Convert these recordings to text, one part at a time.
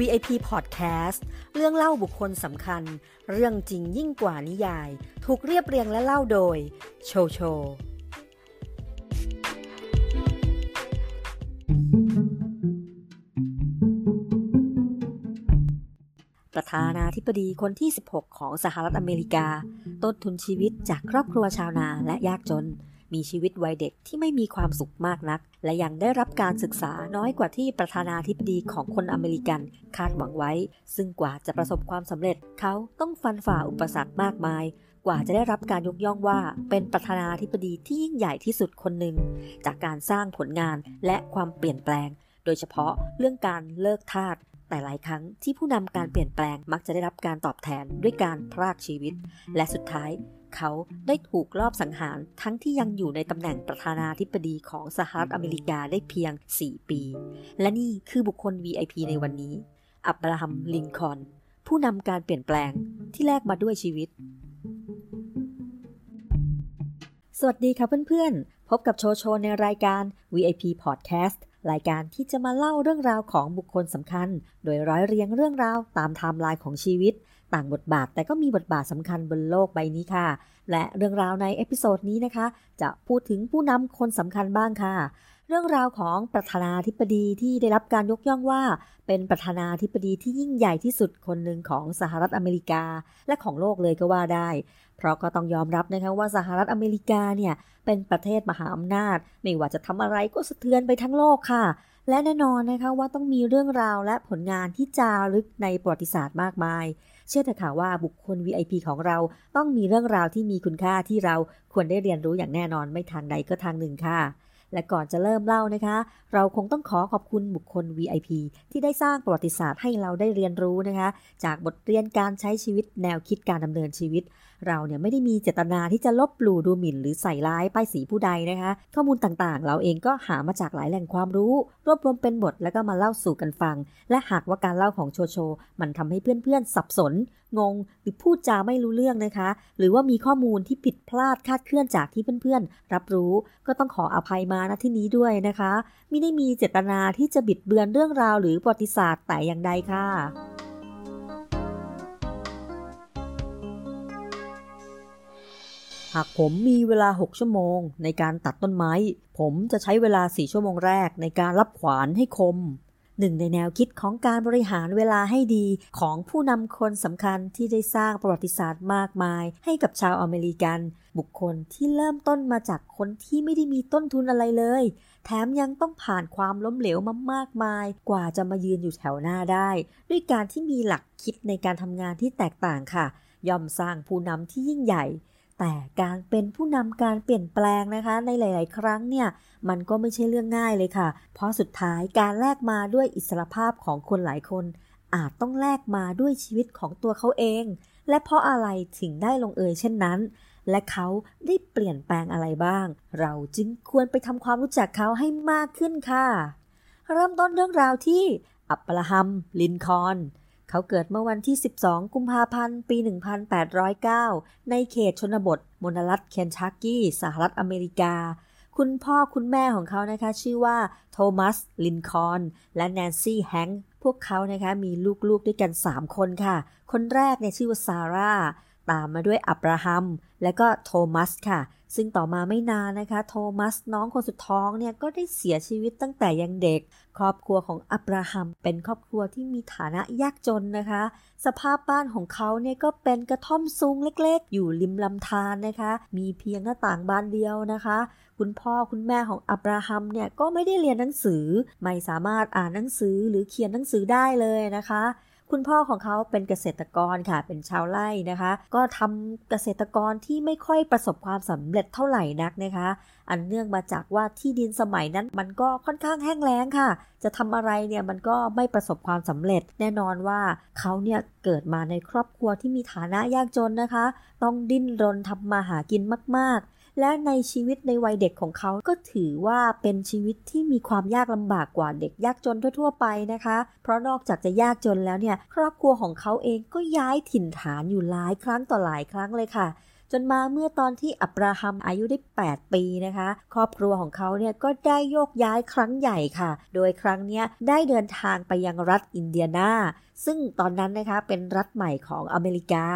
VIP Podcast เรื่องเล่าบุคคลสำคัญ เรื่องจริงยิ่งกว่านิยาย ถูกเรียบเรียงและเล่าโดย โชโช ประธานาธิบดีคนที่ 16 ของสหรัฐอเมริกา ต้นทุนชีวิตจากครอบครัวชาวนาและยากจน มีชีวิตวัยเด็กที่ไม่มีความสุขมากนัก และยังได้รับการศึกษาน้อยกว่าที่ประธานาธิบดีของคนอเมริกันคาดหวังไว้ ซึ่งกว่าจะประสบความสำเร็จเขาต้องฟันฝ่าอุปสรรคมากมายกว่าจะได้รับการยกย่องว่าเป็นประธานาธิบดีที่ยิ่งใหญ่ที่สุดคนหนึ่ง จากการสร้างผลงานและความเปลี่ยนแปลง โดยเฉพาะเรื่องการเลิกทาสแต่หลายครั้งที่ผู้นำการเปลี่ยนแปลงมักจะได้รับการตอบแทนด้วยการพรากชีวิต และสุดท้าย เขาได้ถูกลอบสังหาร ทั้งที่ยังอยู่ในตำแหน่งประธานาธิบดีของสหรัฐอเมริกาได้เพียง 4 ปี และนี่คือบุคคล VIP ในวันนี้ อับราฮัม ลินคอล์น ผู้นำการเปลี่ยนแปลงที่แลกมาด้วยชีวิต สวัสดีค่ะเพื่อนๆ พบกับโชโชในรายการ VIP Podcast รายการที่จะมาเล่าเรื่องราวของบุคคลสำคัญ โดยร้อยเรียงเรื่องราวตามไทม์ไลน์ของชีวิต ต่างบทบาทแต่ก็มีบทบาทสำคัญบนโลกใบนี้ค่ะ และเรื่องราวใน episode นี้นะคะ จะพูดถึงผู้นำคนสำคัญบ้างค่ะ เรื่องราวของประธานาธิบดีที่ได้รับการยกย่องว่า เป็นประธานาธิบดีที่ยิ่งใหญ่ที่สุดคนหนึ่งของสหรัฐอเมริกา และของโลกเลยก็ว่าได้ เพราะก็ต้องยอมรับนะคะว่าสหรัฐอเมริกาเนี่ยเป็นประเทศมหาอำนาจ ไม่ว่าจะทำอะไรก็สะเทือนไปทั้งโลกค่ะ และแน่นอนนะคะว่าต้องมีเรื่องราวและผลงานที่จารึกในประวัติศาสตร์มากมาย เชื่อเถอะค่ะว่าบุคคล VIP ของเราต้องมีเรื่องราวที่มีคุณค่าที่เราควรได้เรียนรู้อย่างแน่นอนไม่ทางใดก็ทางหนึ่งค่ะ และก่อนจะเริ่มเล่านะคะ เราคงต้องขอขอบคุณบุคคล VIP ที่ได้สร้างประวัติศาสตร์ให้เราได้เรียนรู้นะคะ จากบทเรียนการใช้ชีวิตแนวคิดการดำเนินชีวิต เราเนี่ยไม่ได้มีเจตนาที่จะลบหลู่ดูหมิ่น หรือใส่ร้ายป้ายสีผู้ใดนะคะ ข้อมูลต่างๆ เราเองก็หามาจากหลายแหล่งความรู้ รวบรวมเป็นบทแล้วก็มาเล่าสู่กันฟัง และหากว่าการเล่าของโชโช มันทำให้เพื่อนๆสับสน งง หรือพูดจาไม่รู้เรื่องนะคะ หรือว่ามีข้อมูลที่ผิดพลาดคาดเคลื่อนจากที่เพื่อนๆรับรู้ ก็ต้องขออภัยมาณที่นี้ด้วยนะคะไม่ได้มีเจตนาที่จะบิดเบือนเรื่องราวหรือประวัติศาสตร์แต่อย่างใดค่ะ หากผมมีเวลา 6 ชั่วโมง ในการตัดต้นไม้ ผมจะใช้เวลา 4 ชั่วโมงแรกในการรับขวานให้คม หนึ่งในแนวคิดของการบริหารเวลาให้ดีของผู้นำคนสำคัญที่ได้สร้างประวัติศาสตร์มากมาย ให้กับชาวอเมริกัน บุคคลที่เริ่มต้นมาจากคนที่ไม่ได้มีต้นทุนอะไรเลย แถมยังต้องผ่านความล้มเหลวมามากมาย กว่าจะมายืนอยู่แถวหน้าได้ ด้วยการที่มีหลักคิดในการทำงานที่แตกต่างค่ะ ย่อมสร้างผู้นำที่ยิ่งใหญ่ แต่การเป็นผู้นำการเปลี่ยนแปลงนะคะ ในหลาย ๆ ครั้งเนี่ยมันก็ไม่ใช่เรื่องง่ายเลยค่ะ เพราะสุดท้ายการแลกมาด้วยอิสรภาพของคนหลายคน อาจต้องแลกมาด้วยชีวิตของตัวเขาเอง และเพราะอะไรถึงได้ลงเอยเช่นนั้น และเขาได้เปลี่ยนแปลงอะไรบ้าง เราจึงควรไปทำความรู้จักเขาให้มากขึ้นค่ะ เริ่มต้นเรื่องราวที่อับราฮัม ลินคอน เขาเกิดเมื่อวันที่ 12 กุมภาพันธ์ ปี 1809 ในเขตชนบทมณรัฐเคนชักกี้ สหรัฐอเมริกา คุณพ่อคุณแม่ของเขานะคะ ชื่อว่าโทมัส ลินคอนและแนนซี่แฮงค์พวกเขานะคะมีลูกๆด้วยกัน 3 คนค่ะ คนแรกเนี่ยชื่อว่าซาร่า ตามมาด้วยอับราฮัม และก็โทมัสค่ะ ซึ่งต่อมาไม่นานนะคะ โทมัสน้องคนสุดท้องเนี่ยก็ได้เสียชีวิตตั้งแต่ยังเด็ก ครอบครัวของอับราฮัมเป็นครอบครัวที่มีฐานะยากจนนะคะ สภาพบ้านของเขาเนี่ยก็เป็นกระท่อมซุงเล็กๆ อยู่ริมลำธารนะคะ มีเพียงหน้าต่างบานเดียวนะคะ คุณพ่อคุณแม่ของอับราฮัมเนี่ยก็ไม่ได้เรียนหนังสือ ไม่สามารถอ่านหนังสือหรือเขียนหนังสือได้เลยนะคะ คุณพ่อของเขาเป็นเกษตรกรค่ะ เป็นชาวไร่นะคะ ก็ทำเกษตรกรที่ไม่ค่อยประสบความสำเร็จเท่าไหร่นักนะคะ อันเนื่องมาจากว่าที่ดินสมัยนั้นมันก็ค่อนข้างแห้งแล้งค่ะ จะทำอะไรเนี่ยมันก็ไม่ประสบความสำเร็จ แน่นอนว่าเขาเนี่ยเกิดมาในครอบครัวที่มีฐานะยากจนนะคะ ต้องดิ้นรนทำมาหากินมากๆ และในชีวิตในวัยเด็กของเขาก็ถือว่าเป็นชีวิตที่มีความยากลำบากกว่าเด็กยากจนทั่ว ๆ ไปนะคะ เพราะนอกจากจะยากจนแล้วเนี่ย ครอบครัวของเขาเองก็ย้ายถิ่นฐานอยู่หลายครั้งต่อหลายครั้งเลยค่ะจนมาเมื่อตอนที่อับราฮัมอายุได้ 8 ปีนะคะ ครอบครัวของเขาเนี่ยก็ได้โยกย้ายครั้งใหญ่ค่ะ โดยครั้งนี้ได้เดินทางไปยังรัฐอินเดียนา ซึ่งตอนนั้นนะคะเป็นรัฐใหม่ของอเมริกา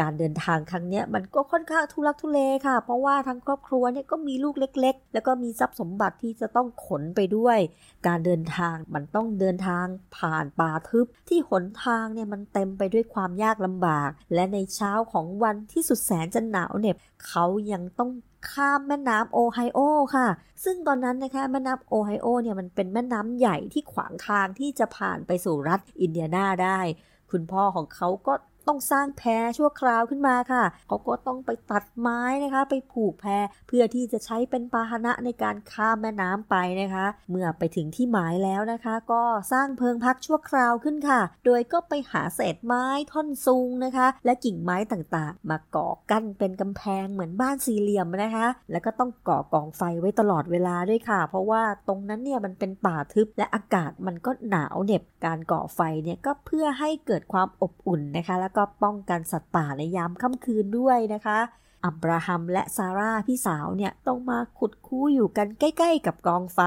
การเดินทางครั้งนี้มันก็ค่อนข้างทุลักทุเลค่ะ เพราะว่าทั้งครอบครัวเนี่ยก็มีลูกเล็ก ๆ แล้วก็มีทรัพย์สมบัติที่จะต้องขนไปด้วย การเดินทางมันต้องเดินทางผ่านป่าทึบ ที่หนทางเนี่ยมันเต็มไปด้วยความยากลำบาก และในเช้าของวันที่สุดแสนจะหนาวเหน็บเขายังต้องข้ามแม่น้ำโอไฮโอค่ะ ซึ่งตอนนั้นนะคะแม่น้ำโอไฮโอเนี่ยมันเป็นแม่น้ำใหญ่ที่ขวางทางที่จะผ่านไปสู่รัฐอินเดียนาได้ คุณพ่อของเขาก็ ต้องสร้างแพชั่วคราวขึ้นมาค่ะ เขาก็ต้องไปตัดไม้นะคะ ไปผูกแพเพื่อที่จะใช้เป็นพาหนะในการข้ามแม่น้ำไปนะคะ เมื่อไปถึงที่หมายแล้วนะคะ ก็สร้างเพิงพักชั่วคราวขึ้นค่ะ โดยก็ไปหาเศษไม้ท่อนซุงนะคะ และกิ่งไม้ต่างๆ มาก่อกั้นเป็นกำแพงเหมือนบ้านสี่เหลี่ยมนะคะ แล้วก็ต้องก่อกองไฟไว้ตลอดเวลาด้วยค่ะ เพราะว่าตรงนั้นเนี่ยมันเป็นป่าทึบและอากาศมันก็หนาวเหน็บการก่อไฟเนี่ยก็เพื่อให้เกิดความอบอุ่นนะคะแล้วก็ป้องกันสัตว์ป่าในยามค่ำคืนด้วยนะคะ อับราฮัมและซาร่าพี่สาวเนี่ยต้องมาขุดคู้อยู่กันใกล้ ๆ กับกองไฟ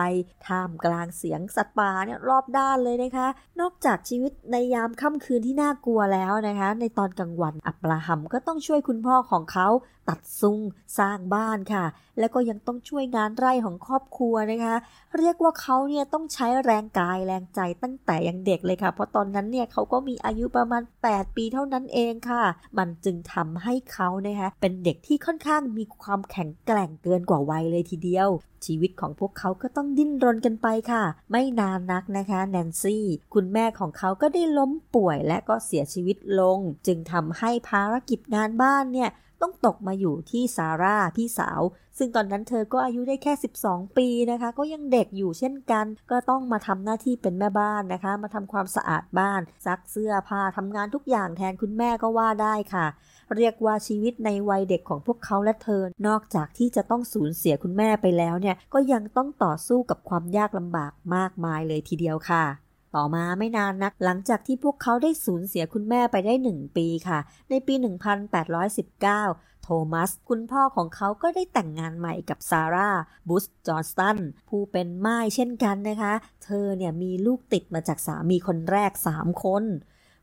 ท่ามกลางเสียงสัตว์ป่าเนี่ยรอบด้านเลยนะคะ นอกจากชีวิตในยามค่ำคืนที่น่ากลัวแล้วนะคะ ในตอนกลางวันอับราฮัมก็ต้องช่วยคุณพ่อของเขา ตัดซุ้งสร้างบ้านค่ะ แล้วก็ยังต้องช่วยงานไร่ของครอบครัวนะคะ เรียกว่าเขาเนี่ยต้องใช้แรงกายแรงใจตั้งแต่ยังเด็กเลยค่ะ เพราะตอนนั้นเนี่ยเขาก็มีอายุประมาณ 8 ปีเท่านั้นเองค่ะ มันจึงทำให้เขานะคะเป็นเด็กที่ค่อนข้างมีความแข็งแกร่งเกินกว่าวัยเลยทีเดียวชีวิตของพวกเขาก็ต้องดิ้นรนกันไปค่ะ ไม่นานนักนะคะแนนซี่ คุณแม่ของเขาก็ได้ล้มป่วยและก็เสียชีวิตลง จึงทำให้ภารกิจงานบ้านเนี่ย ต้องตกมาอยู่ที่ซาร่าพี่สาว ซึ่งตอนนั้นเธอก็อายุได้แค่ 12 ปีนะคะ ก็ยังเด็กอยู่เช่นกัน ก็ต้องมาทำหน้าที่เป็นแม่บ้านนะคะ มาทำความสะอาดบ้านซักเสื้อผ้าทำงานทุกอย่างแทนคุณแม่ก็ว่าได้ค่ะ เรียกว่าชีวิตในวัยเด็กของพวกเขาและเธอ นอกจากที่จะต้องสูญเสียคุณแม่ไปแล้วเนี่ย ก็ยังต้องต่อสู้กับความยากลำบากมากมายเลยทีเดียวค่ะ ต่อมาไม่นานนักหลังจากที่พวกเขาได้สูญเสียคุณแม่ไปได้หนึ่งปีค่ะ ในปี 1819 โทมัส คุณพ่อของเขาก็ได้แต่งงานใหม่กับซาร่า บุช จอห์นสตัน ผู้เป็นม่ายเช่นกันนะคะ เธอเนี่ยมีลูกติดมาจากสามีคนแรก 3 คน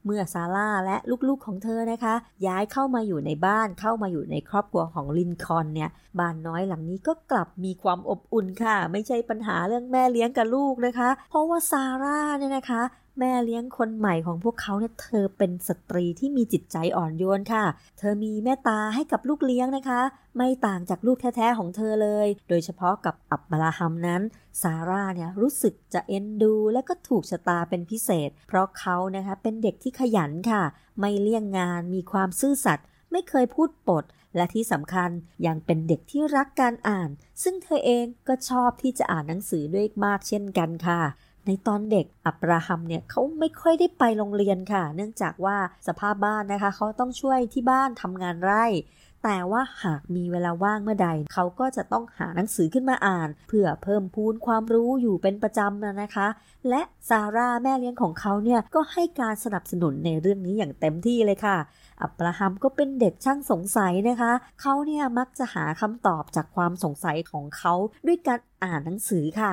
เมื่อซาร่าและลูกๆของเธอนะคะ ย้ายเข้ามาอยู่ในบ้านเข้ามาอยู่ในครอบครัวของลินคอล์นเนี่ยบ้านน้อยหลังนี้ก็กลับมีความอบอุ่นค่ะ ไม่ใช่ปัญหาเรื่องแม่เลี้ยงกับลูกนะคะ เพราะว่าซาร่าเนี่ยนะคะ แม่เลี้ยงคนใหม่ของพวกเขาเนี่ยเธอเป็นสตรีที่มีจิตใจอ่อนโยนค่ะ เธอมีเมตตาให้กับลูกเลี้ยงนะคะ ไม่ต่างจากลูกแท้ๆของเธอเลย โดยเฉพาะกับอับบราฮัมนั้น ซาร่าเนี่ยรู้สึกจะเอ็นดู และก็ถูกชะตาเป็นพิเศษ เพราะเขานะคะเป็นเด็กที่ขยันค่ะ ไม่เลี่ยงงานมีความซื่อสัตย์ไม่เคยพูดปดและที่สำคัญยังเป็นเด็กที่รักการอ่าน ซึ่งเธอเองก็ชอบที่จะอ่านหนังสือด้วยมากเช่นกันค่ะ ในตอนเด็กอับราฮัมเนี่ยเขาไม่ค่อยได้ไปโรงเรียนค่ะ เนื่องจากว่าสภาพบ้านนะคะเขาต้องช่วยที่บ้านทำงานไร่ แต่ว่าหากมีเวลาว่างเมื่อใด เขาก็จะต้องหาหนังสือขึ้นมาอ่าน เพื่อเพิ่มพูนความรู้อยู่เป็นประจำนะคะ และซาร่าแม่เลี้ยงของเขาเนี่ยก็ให้การสนับสนุนในเรื่องนี้อย่างเต็มที่เลยค่ะอับราฮัมก็เป็นเด็กช่างสงสัยนะคะ เขาเนี่ยมักจะหาคำตอบจากความสงสัยของเขาด้วยการอ่านหนังสือค่ะ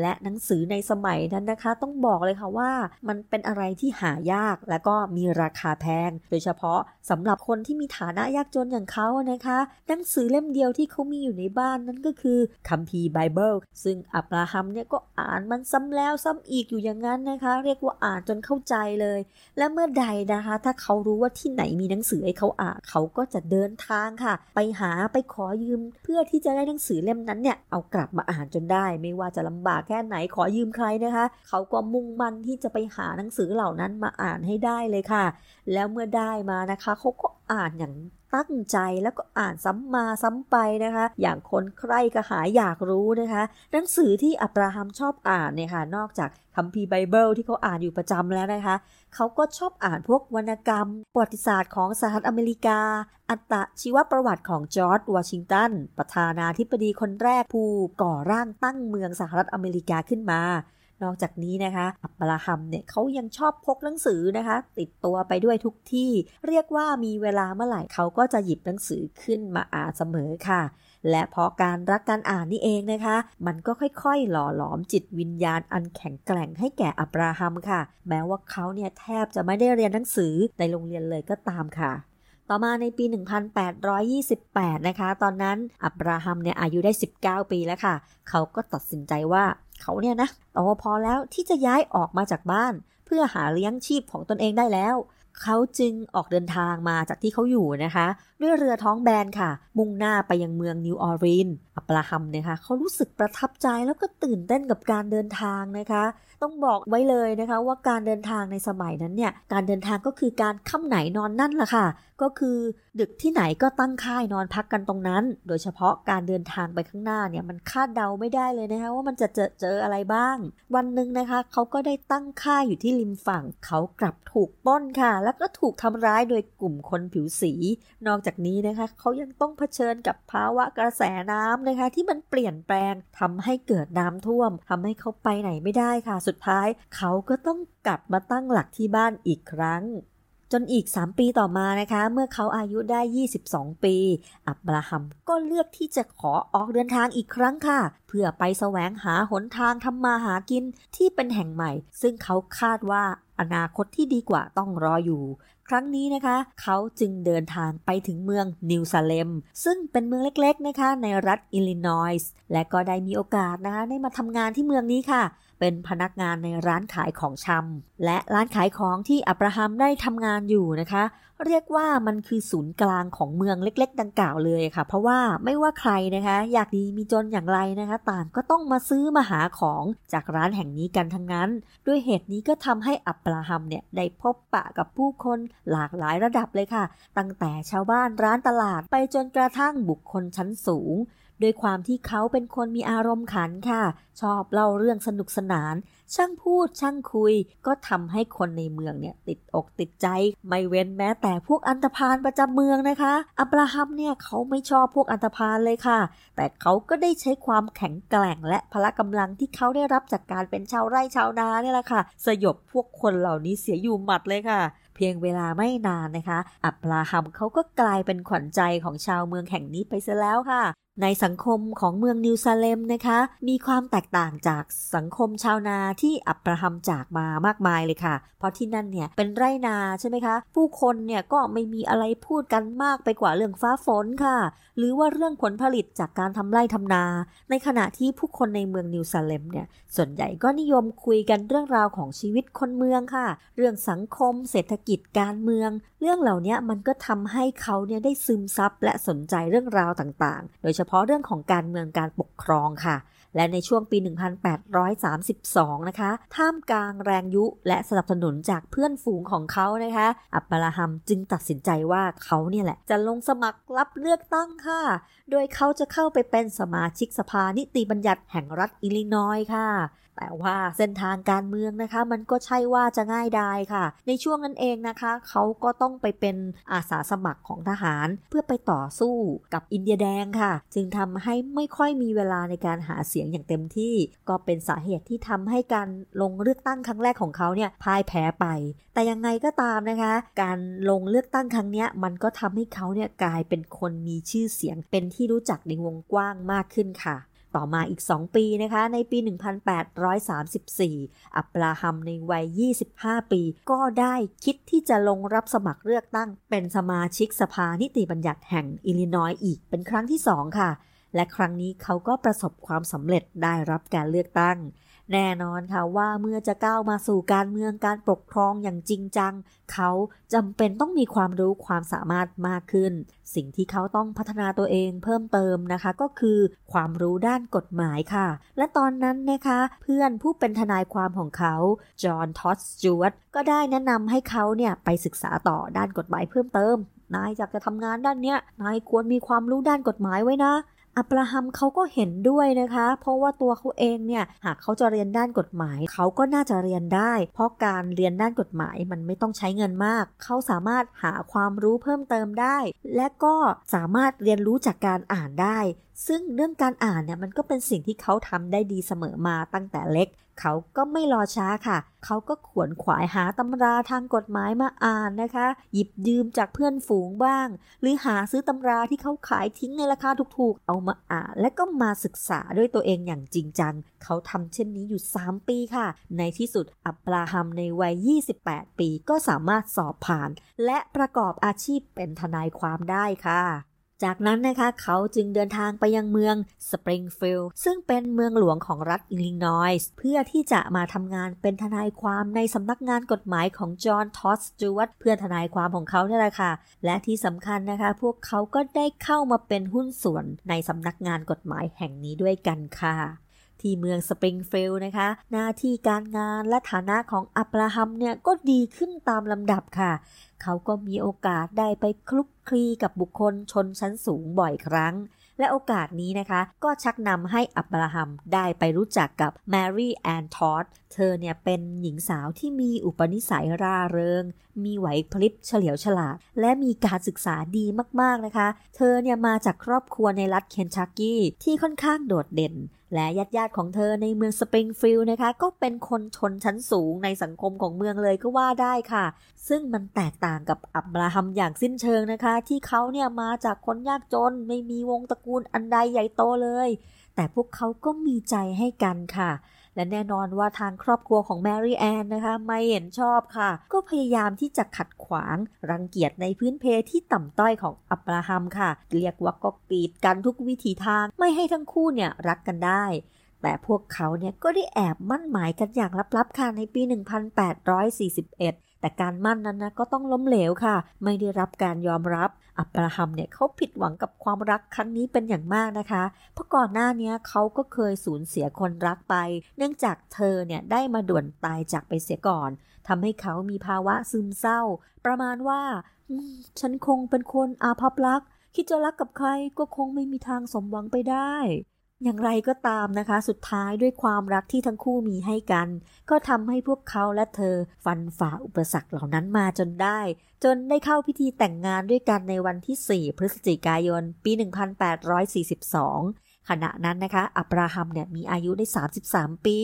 และหนังสือในสมัยนั้นนะคะ ต้องบอกเลยค่ะว่ามันเป็นอะไรที่หายากและก็มีราคาแพง โดยเฉพาะสำหรับคนที่มีฐานะยากจนอย่างเขานะคะ หนังสือเล่มเดียวที่เขามีอยู่ในบ้านนั้นก็คือคัมภีร์ไบเบิลซึ่งอับราฮัมเนี่ยก็อ่านมันซ้ำแล้วซ้ำอีกอยู่อย่างนั้นนะคะ เรียกว่าอ่านจนเข้าใจเลย และเมื่อใดนะคะ ถ้าเขารู้ว่าที่ไหนมีหนังสือให้เขาอ่านเขาก็จะเดินทางค่ะ ไปหาไปขอยืม เพื่อที่จะได้หนังสือเล่มนั้นเนี่ยเอากลับมาอ่านจนได้ ไม่ว่าจะลำบากแค่ไหนขอยืมใครนะคะ เขาก็มุ่งมั่นที่จะไปหาหนังสือเหล่านั้นมาอ่านให้ได้เลยค่ะ แล้วเมื่อได้มานะคะเขาก็อ่านอย่าง ตั้งใจแล้วก็อ่านซ้ำมาซ้ำไปนะคะ อย่างคนใครก็หาอยากรู้นะคะ หนังสือที่อับราฮัมชอบอ่านเนี่ยค่ะ นอกจากคัมภีร์ไบเบิลที่เขาอ่านอยู่ประจำแล้วนะคะ เขาก็ชอบอ่านพวกวรรณกรรม ประวัติศาสตร์ของสหรัฐอเมริกา อัตชีวประวัติของจอร์จวอชิงตัน ประธานาธิบดีคนแรกผู้ก่อร่างตั้งเมืองสหรัฐอเมริกาขึ้นมา นอกจากนี้นะคะ อับราฮัมเนี่ยเขายังชอบพกหนังสือนะคะ ติดตัวไปด้วยทุกที่ เรียกว่ามีเวลาเมื่อไหร่เขาก็จะหยิบหนังสือขึ้นมาอ่านเสมอค่ะ และเพราะการรักการอ่านนี่เองนะคะ มันก็ค่อยๆ หล่อหลอมจิตวิญญาณอันแข็งแกร่งให้แก่อับราฮัมค่ะ แม้ว่าเขาเนี่ยแทบจะไม่ได้เรียนหนังสือในโรงเรียนเลยก็ตามค่ะต่อมาในปี 1828 นะคะ ตอนนั้นอับราฮัมเนี่ยอายุได้ 19 ปีแล้วค่ะ เขาก็ตัดสินใจว่า เขาเนี่ยนะโตพอแล้วที่จะย้ายออกมาจากบ้าน เพื่อหาเลี้ยงชีพของตนเองได้แล้ว เขาจึงออกเดินทางมาจากที่เขาอยู่นะคะ ด้วยเรือท้องแบนค่ะ มุ่งหน้าไปยังเมืองนิวออร์ลีนอับราฮัมนะคะเขารู้สึกประทับใจแล้วก็ตื่นเต้นกับการเดินทางนะคะ ต้องบอกไว้เลยนะคะว่าการเดินทางในสมัยนั้นเนี่ยการเดินทางก็คือการค่ำไหนนอนนั่นแหละค่ะ ก็คือดึกที่ไหนก็ตั้งค่ายนอนพักกันตรงนั้น โดยเฉพาะการเดินทางไปข้างหน้าเนี่ยมันคาดเดาไม่ได้เลยนะคะว่ามันจะเจอเจออะไรบ้าง วันหนึ่งนะคะเขาก็ได้ตั้งค่ายอยู่ที่ริมฝั่งเขากลับถูกป้นค่ะแล้วก็ถูกทำร้ายโดยกลุ่มคนผิวสี นอกจากนี้นะคะเขายังต้องเผชิญกับภาวะกระแสน้ำนะคะ ที่มันเปลี่ยนแปลงทำให้เกิดน้ำท่วมทำให้เขาไปไหนไม่ได้ค่ะ สุดท้ายเขาก็ต้องกลับมาตั้งหลักที่บ้านอีกครั้งจนอีก 3 ปีต่อมานะคะ เมื่อเขาอายุได้ 22 ปี อับราฮัมก็เลือกที่จะขอออกเดินทางอีกครั้งค่ะ เพื่อไปแสวงหาหนทางทำมาหากินที่เป็นแห่งใหม่ ซึ่งเขาคาดว่า อนาคตที่ดีกว่าต้องรออยู่ ครั้งนี้นะคะ เขาจึงเดินทางไปถึงเมืองนิวซาเลม ซึ่งเป็นเมืองเล็กๆนะคะในรัฐอิลลินอยส์และก็ได้มีโอกาสนะคะได้มาทำงานที่เมืองนี้ค่ะ เป็นพนักงานในร้านขายของชำและร้านขายของที่อับราฮัมได้ทำงานอยู่นะคะ เรียกว่ามันคือศูนย์กลางของเมืองเล็ก ๆ ดังกล่าวเลยค่ะ เพราะว่าไม่ว่าใครนะคะ อยากดีมีจนอย่างไรนะคะ ต่างก็ต้องมาซื้อมาหาของจากร้านแห่งนี้กันทั้งนั้น ด้วยเหตุนี้ก็ทำให้อับราฮัมเนี่ยได้พบปะกับผู้คนหลากหลายระดับเลยค่ะ ตั้งแต่ชาวบ้านร้านตลาดไปจนกระทั่งบุคคลชั้นสูงโดยความที่เขาเป็นคนมีอารมณ์ขันค่ะ ชอบเล่าเรื่องสนุกสนาน ช่างพูดช่างคุย ก็ทำให้คนในเมืองเนี่ยติดอกติดใจ ไม่เว้นแม้แต่พวกอันธพาลประจำเมืองนะคะ อับราฮัมเนี่ยเขาไม่ชอบพวกอันธพาลเลยค่ะ แต่เขาก็ได้ใช้ความแข็งแกร่งและพละกำลังที่เขาได้รับจากการเป็นชาวไร่ชาวนาเนี่ยแหละค่ะ สยบพวกคนเหล่านี้เสียอยู่หมัดเลยค่ะเพียงเวลาไม่นานนะคะ อับราฮัมเขาก็กลายเป็นขวัญใจของชาวเมืองแห่งนี้ไปซะแล้วค่ะ ในสังคมของเมืองนิวซาเลมนะคะ มีความแตกต่างจากสังคมชาวนาที่อับราฮัมจากมามากมายเลยค่ะ เพราะที่นั่นเนี่ยเป็นไร่นาใช่ไหมคะ ผู้คนเนี่ยก็ไม่มีอะไรพูดกันมากไปกว่าเรื่องฟ้าฝนค่ะ หรือว่าเรื่องผลผลิตจากการทำไร่ทำนา ในขณะที่ผู้คนในเมืองนิวซาเลมเนี่ยส่วนใหญ่ก็นิยมคุยกันเรื่องราวของชีวิตคนเมืองค่ะ เรื่องสังคม เศรษฐกิจการเมือง เรื่องเหล่านี้มันก็ทำให้เขาเนี่ยได้ซึมซับและสนใจเรื่องราวต่างๆ โดยเฉพาะเรื่องของการเมืองการปกครองค่ะ และในช่วงปี 1832 นะคะ ท่ามกลางแรงยุและสนับสนุนจากเพื่อนฝูงของเขานะคะ อับบราฮัมจึงตัดสินใจว่าเขาเนี่ยแหละ จะลงสมัครรับเลือกตั้งค่ะ โดยเขาจะเข้าไปเป็นสมาชิกสภานิติบัญญัติแห่งรัฐอิลลินอยส์ค่ะ แต่ว่าเส้นทางการเมืองนะคะ มันก็ใช่ว่าจะง่ายดายค่ะ ในช่วงนั้นเองนะคะ เขาก็ต้องไปเป็นอาสาสมัครของทหาร เพื่อไปต่อสู้กับอินเดียแดงค่ะ จึงทำให้ไม่ค่อยมีเวลาในการหาเสียงอย่างเต็มที่ ก็เป็นสาเหตุที่ทำให้การลงเลือกตั้งครั้งแรกของเขาเนี่ยพ่ายแพ้ไป แต่ยังไงก็ตามนะคะ การลงเลือกตั้งครั้งนี้มันก็ทำให้เขาเนี่ยกลายเป็นคนมีชื่อเสียง เป็นที่รู้จักในวงกว้างมากขึ้นค่ะ ต่อมาอีก 2 ปีนะคะ ในปี 1834 อับราฮัมในวัย 25 ปี ก็ได้คิดที่จะลงรับสมัครเลือกตั้ง เป็นสมาชิกสภานิติบัญญัติแห่งอิลลินอยส์อีกเป็นครั้งที่ 2 ค่ะ และครั้งนี้เขาก็ประสบความสำเร็จได้รับการเลือกตั้ง แน่นอนค่ะว่าเมื่อจะก้าวมาสู่การเมืองการปกครองอย่างจริงจัง เขาจำเป็นต้องมีความรู้ความสามารถมากขึ้น สิ่งที่เขาต้องพัฒนาตัวเองเพิ่มเติมนะคะ ก็คือความรู้ด้านกฎหมายค่ะ และตอนนั้นนะคะ เพื่อนผู้เป็นทนายความของเขา จอห์น ทอสจวตก็ได้แนะนำให้เขาเนี่ยไปศึกษาต่อด้านกฎหมายเพิ่มเติมนายอยากจะทำงานด้านเนี้ยนายควรมีความรู้ด้านกฎหมายไว้นะ อับราฮัมเขาก็เห็นด้วยนะคะ เพราะว่าตัวเขาเองเนี่ยหากเขาจะเรียนด้านกฎหมาย เขาก็น่าจะเรียนได้ เพราะการเรียนด้านกฎหมายมันไม่ต้องใช้เงินมาก เขาสามารถหาความรู้เพิ่มเติมได้ และก็สามารถเรียนรู้จากการอ่านได้ซึ่งเรื่องการอ่านเนี่ยมันก็เป็นสิ่งที่เขาทำได้ดีเสมอมาตั้งแต่เล็ก เขาก็ไม่รอช้าค่ะ เขาก็ขวนขวายหาตำราทางกฎหมายมาอ่านนะคะ หยิบยืมจากเพื่อนฝูงบ้าง หรือหาซื้อตำราที่เขาขายทิ้งในราคาถูกๆ เอามาอ่าน และก็มาศึกษาด้วยตัวเองอย่างจริงจัง เขาทำเช่นนี้อยู่ 3 ปีค่ะ ในที่สุดอับราฮัมในวัย 28 ปีก็สามารถสอบผ่าน และประกอบอาชีพเป็นทนายความได้ค่ะ จากนั้นนะคะเขาจึงเดินทางไปยังเมืองสปริงฟิลด์ซึ่งเป็นเมืองหลวงของรัฐอิลลินอยส์เพื่อที่จะมาทำงานเป็นทนายความในสำนักงานกฎหมายของจอห์นทอสจูวัตเพื่อทนายความของเขาเนี่ยแหละค่ะ และที่สำคัญนะคะ พวกเขาก็ได้เข้ามาเป็นหุ้นส่วนในสำนักงานกฎหมายแห่งนี้ด้วยกันค่ะที่เมืองสปริงฟิลด์นะคะ หน้าที่การงานและฐานะของอับราฮัมเนี่ยก็ดีขึ้นตามลำดับค่ะ เขาก็มีโอกาสได้ไปคลุก คลีกับบุคคลชนชั้นสูงบ่อยครั้ง และโอกาสนี้นะคะ ก็ชักนำให้อับราฮัมได้ไปรู้จักกับแมรี่แอนทอดเธอเนี่ยเป็นหญิงสาวที่มีอุปนิสัยร่าเริง มีไหวพลิบเฉลียวฉลาด และมีการศึกษาดีมากๆนะคะ เธอเนี่ยมาจากครอบครัวในรัฐเคนทักกี้ที่ค่อนข้างโดดเด่น และญาติญาติของเธอในเมืองสปริงฟิลด์นะคะ ก็เป็นคนชนชั้นสูงในสังคมของเมืองเลยก็ว่าได้ค่ะ ซึ่งมันแตกต่างกับอับราฮัมอย่างสิ้นเชิงนะคะ ที่เขาเนี่ยมาจากคนยากจนไม่มีวงตระกูลอันใดใหญ่โตเลย แต่พวกเขาก็มีใจให้กันค่ะ และแน่นอนว่าทางครอบครัวของแมรี่แอนนะคะ ไม่เห็นชอบค่ะ ก็พยายามที่จะขัดขวางรังเกียจในพื้นเพที่ต่ำต้อยของอับราฮัมค่ะ เรียกว่าก็กีดกันทุกวิถีทาง ไม่ให้ทั้งคู่เนี่ยรักกันได้ แต่พวกเขาเนี่ยก็ได้แอบมั่นหมายกันอย่างลับๆค่ะในปี 1841 แต่การมั่นนั้นนะก็ต้องล้มเหลวค่ะ ไม่ได้รับการยอมรับ อับราฮัมเนี่ยเขาผิดหวังกับความรักครั้งนี้เป็นอย่างมากนะคะ เพราะก่อนหน้านี้เขาก็เคยสูญเสียคนรักไป เนื่องจากเธอเนี่ยได้มาด่วนตายจากไปเสียก่อนทำให้เขามีภาวะซึมเศร้า ประมาณว่าฉันคงเป็นคนอาภัพรักคิดจะรักกับใครก็คงไม่มีทางสมหวังไปได้ อย่างไรก็ตามนะคะ สุดท้ายด้วยความรักที่ทั้งคู่มีให้กัน ก็ทำให้พวกเขาและเธอฟันฝ่าอุปสรรคเหล่านั้นมาจนได้ จนได้เข้าพิธีแต่งงานด้วยกันในวันที่ 4 พฤศจิกายน ปี 1842 ขณะนั้นนะคะ อับราฮัมเนี่ยมีอายุได้ 33 ปี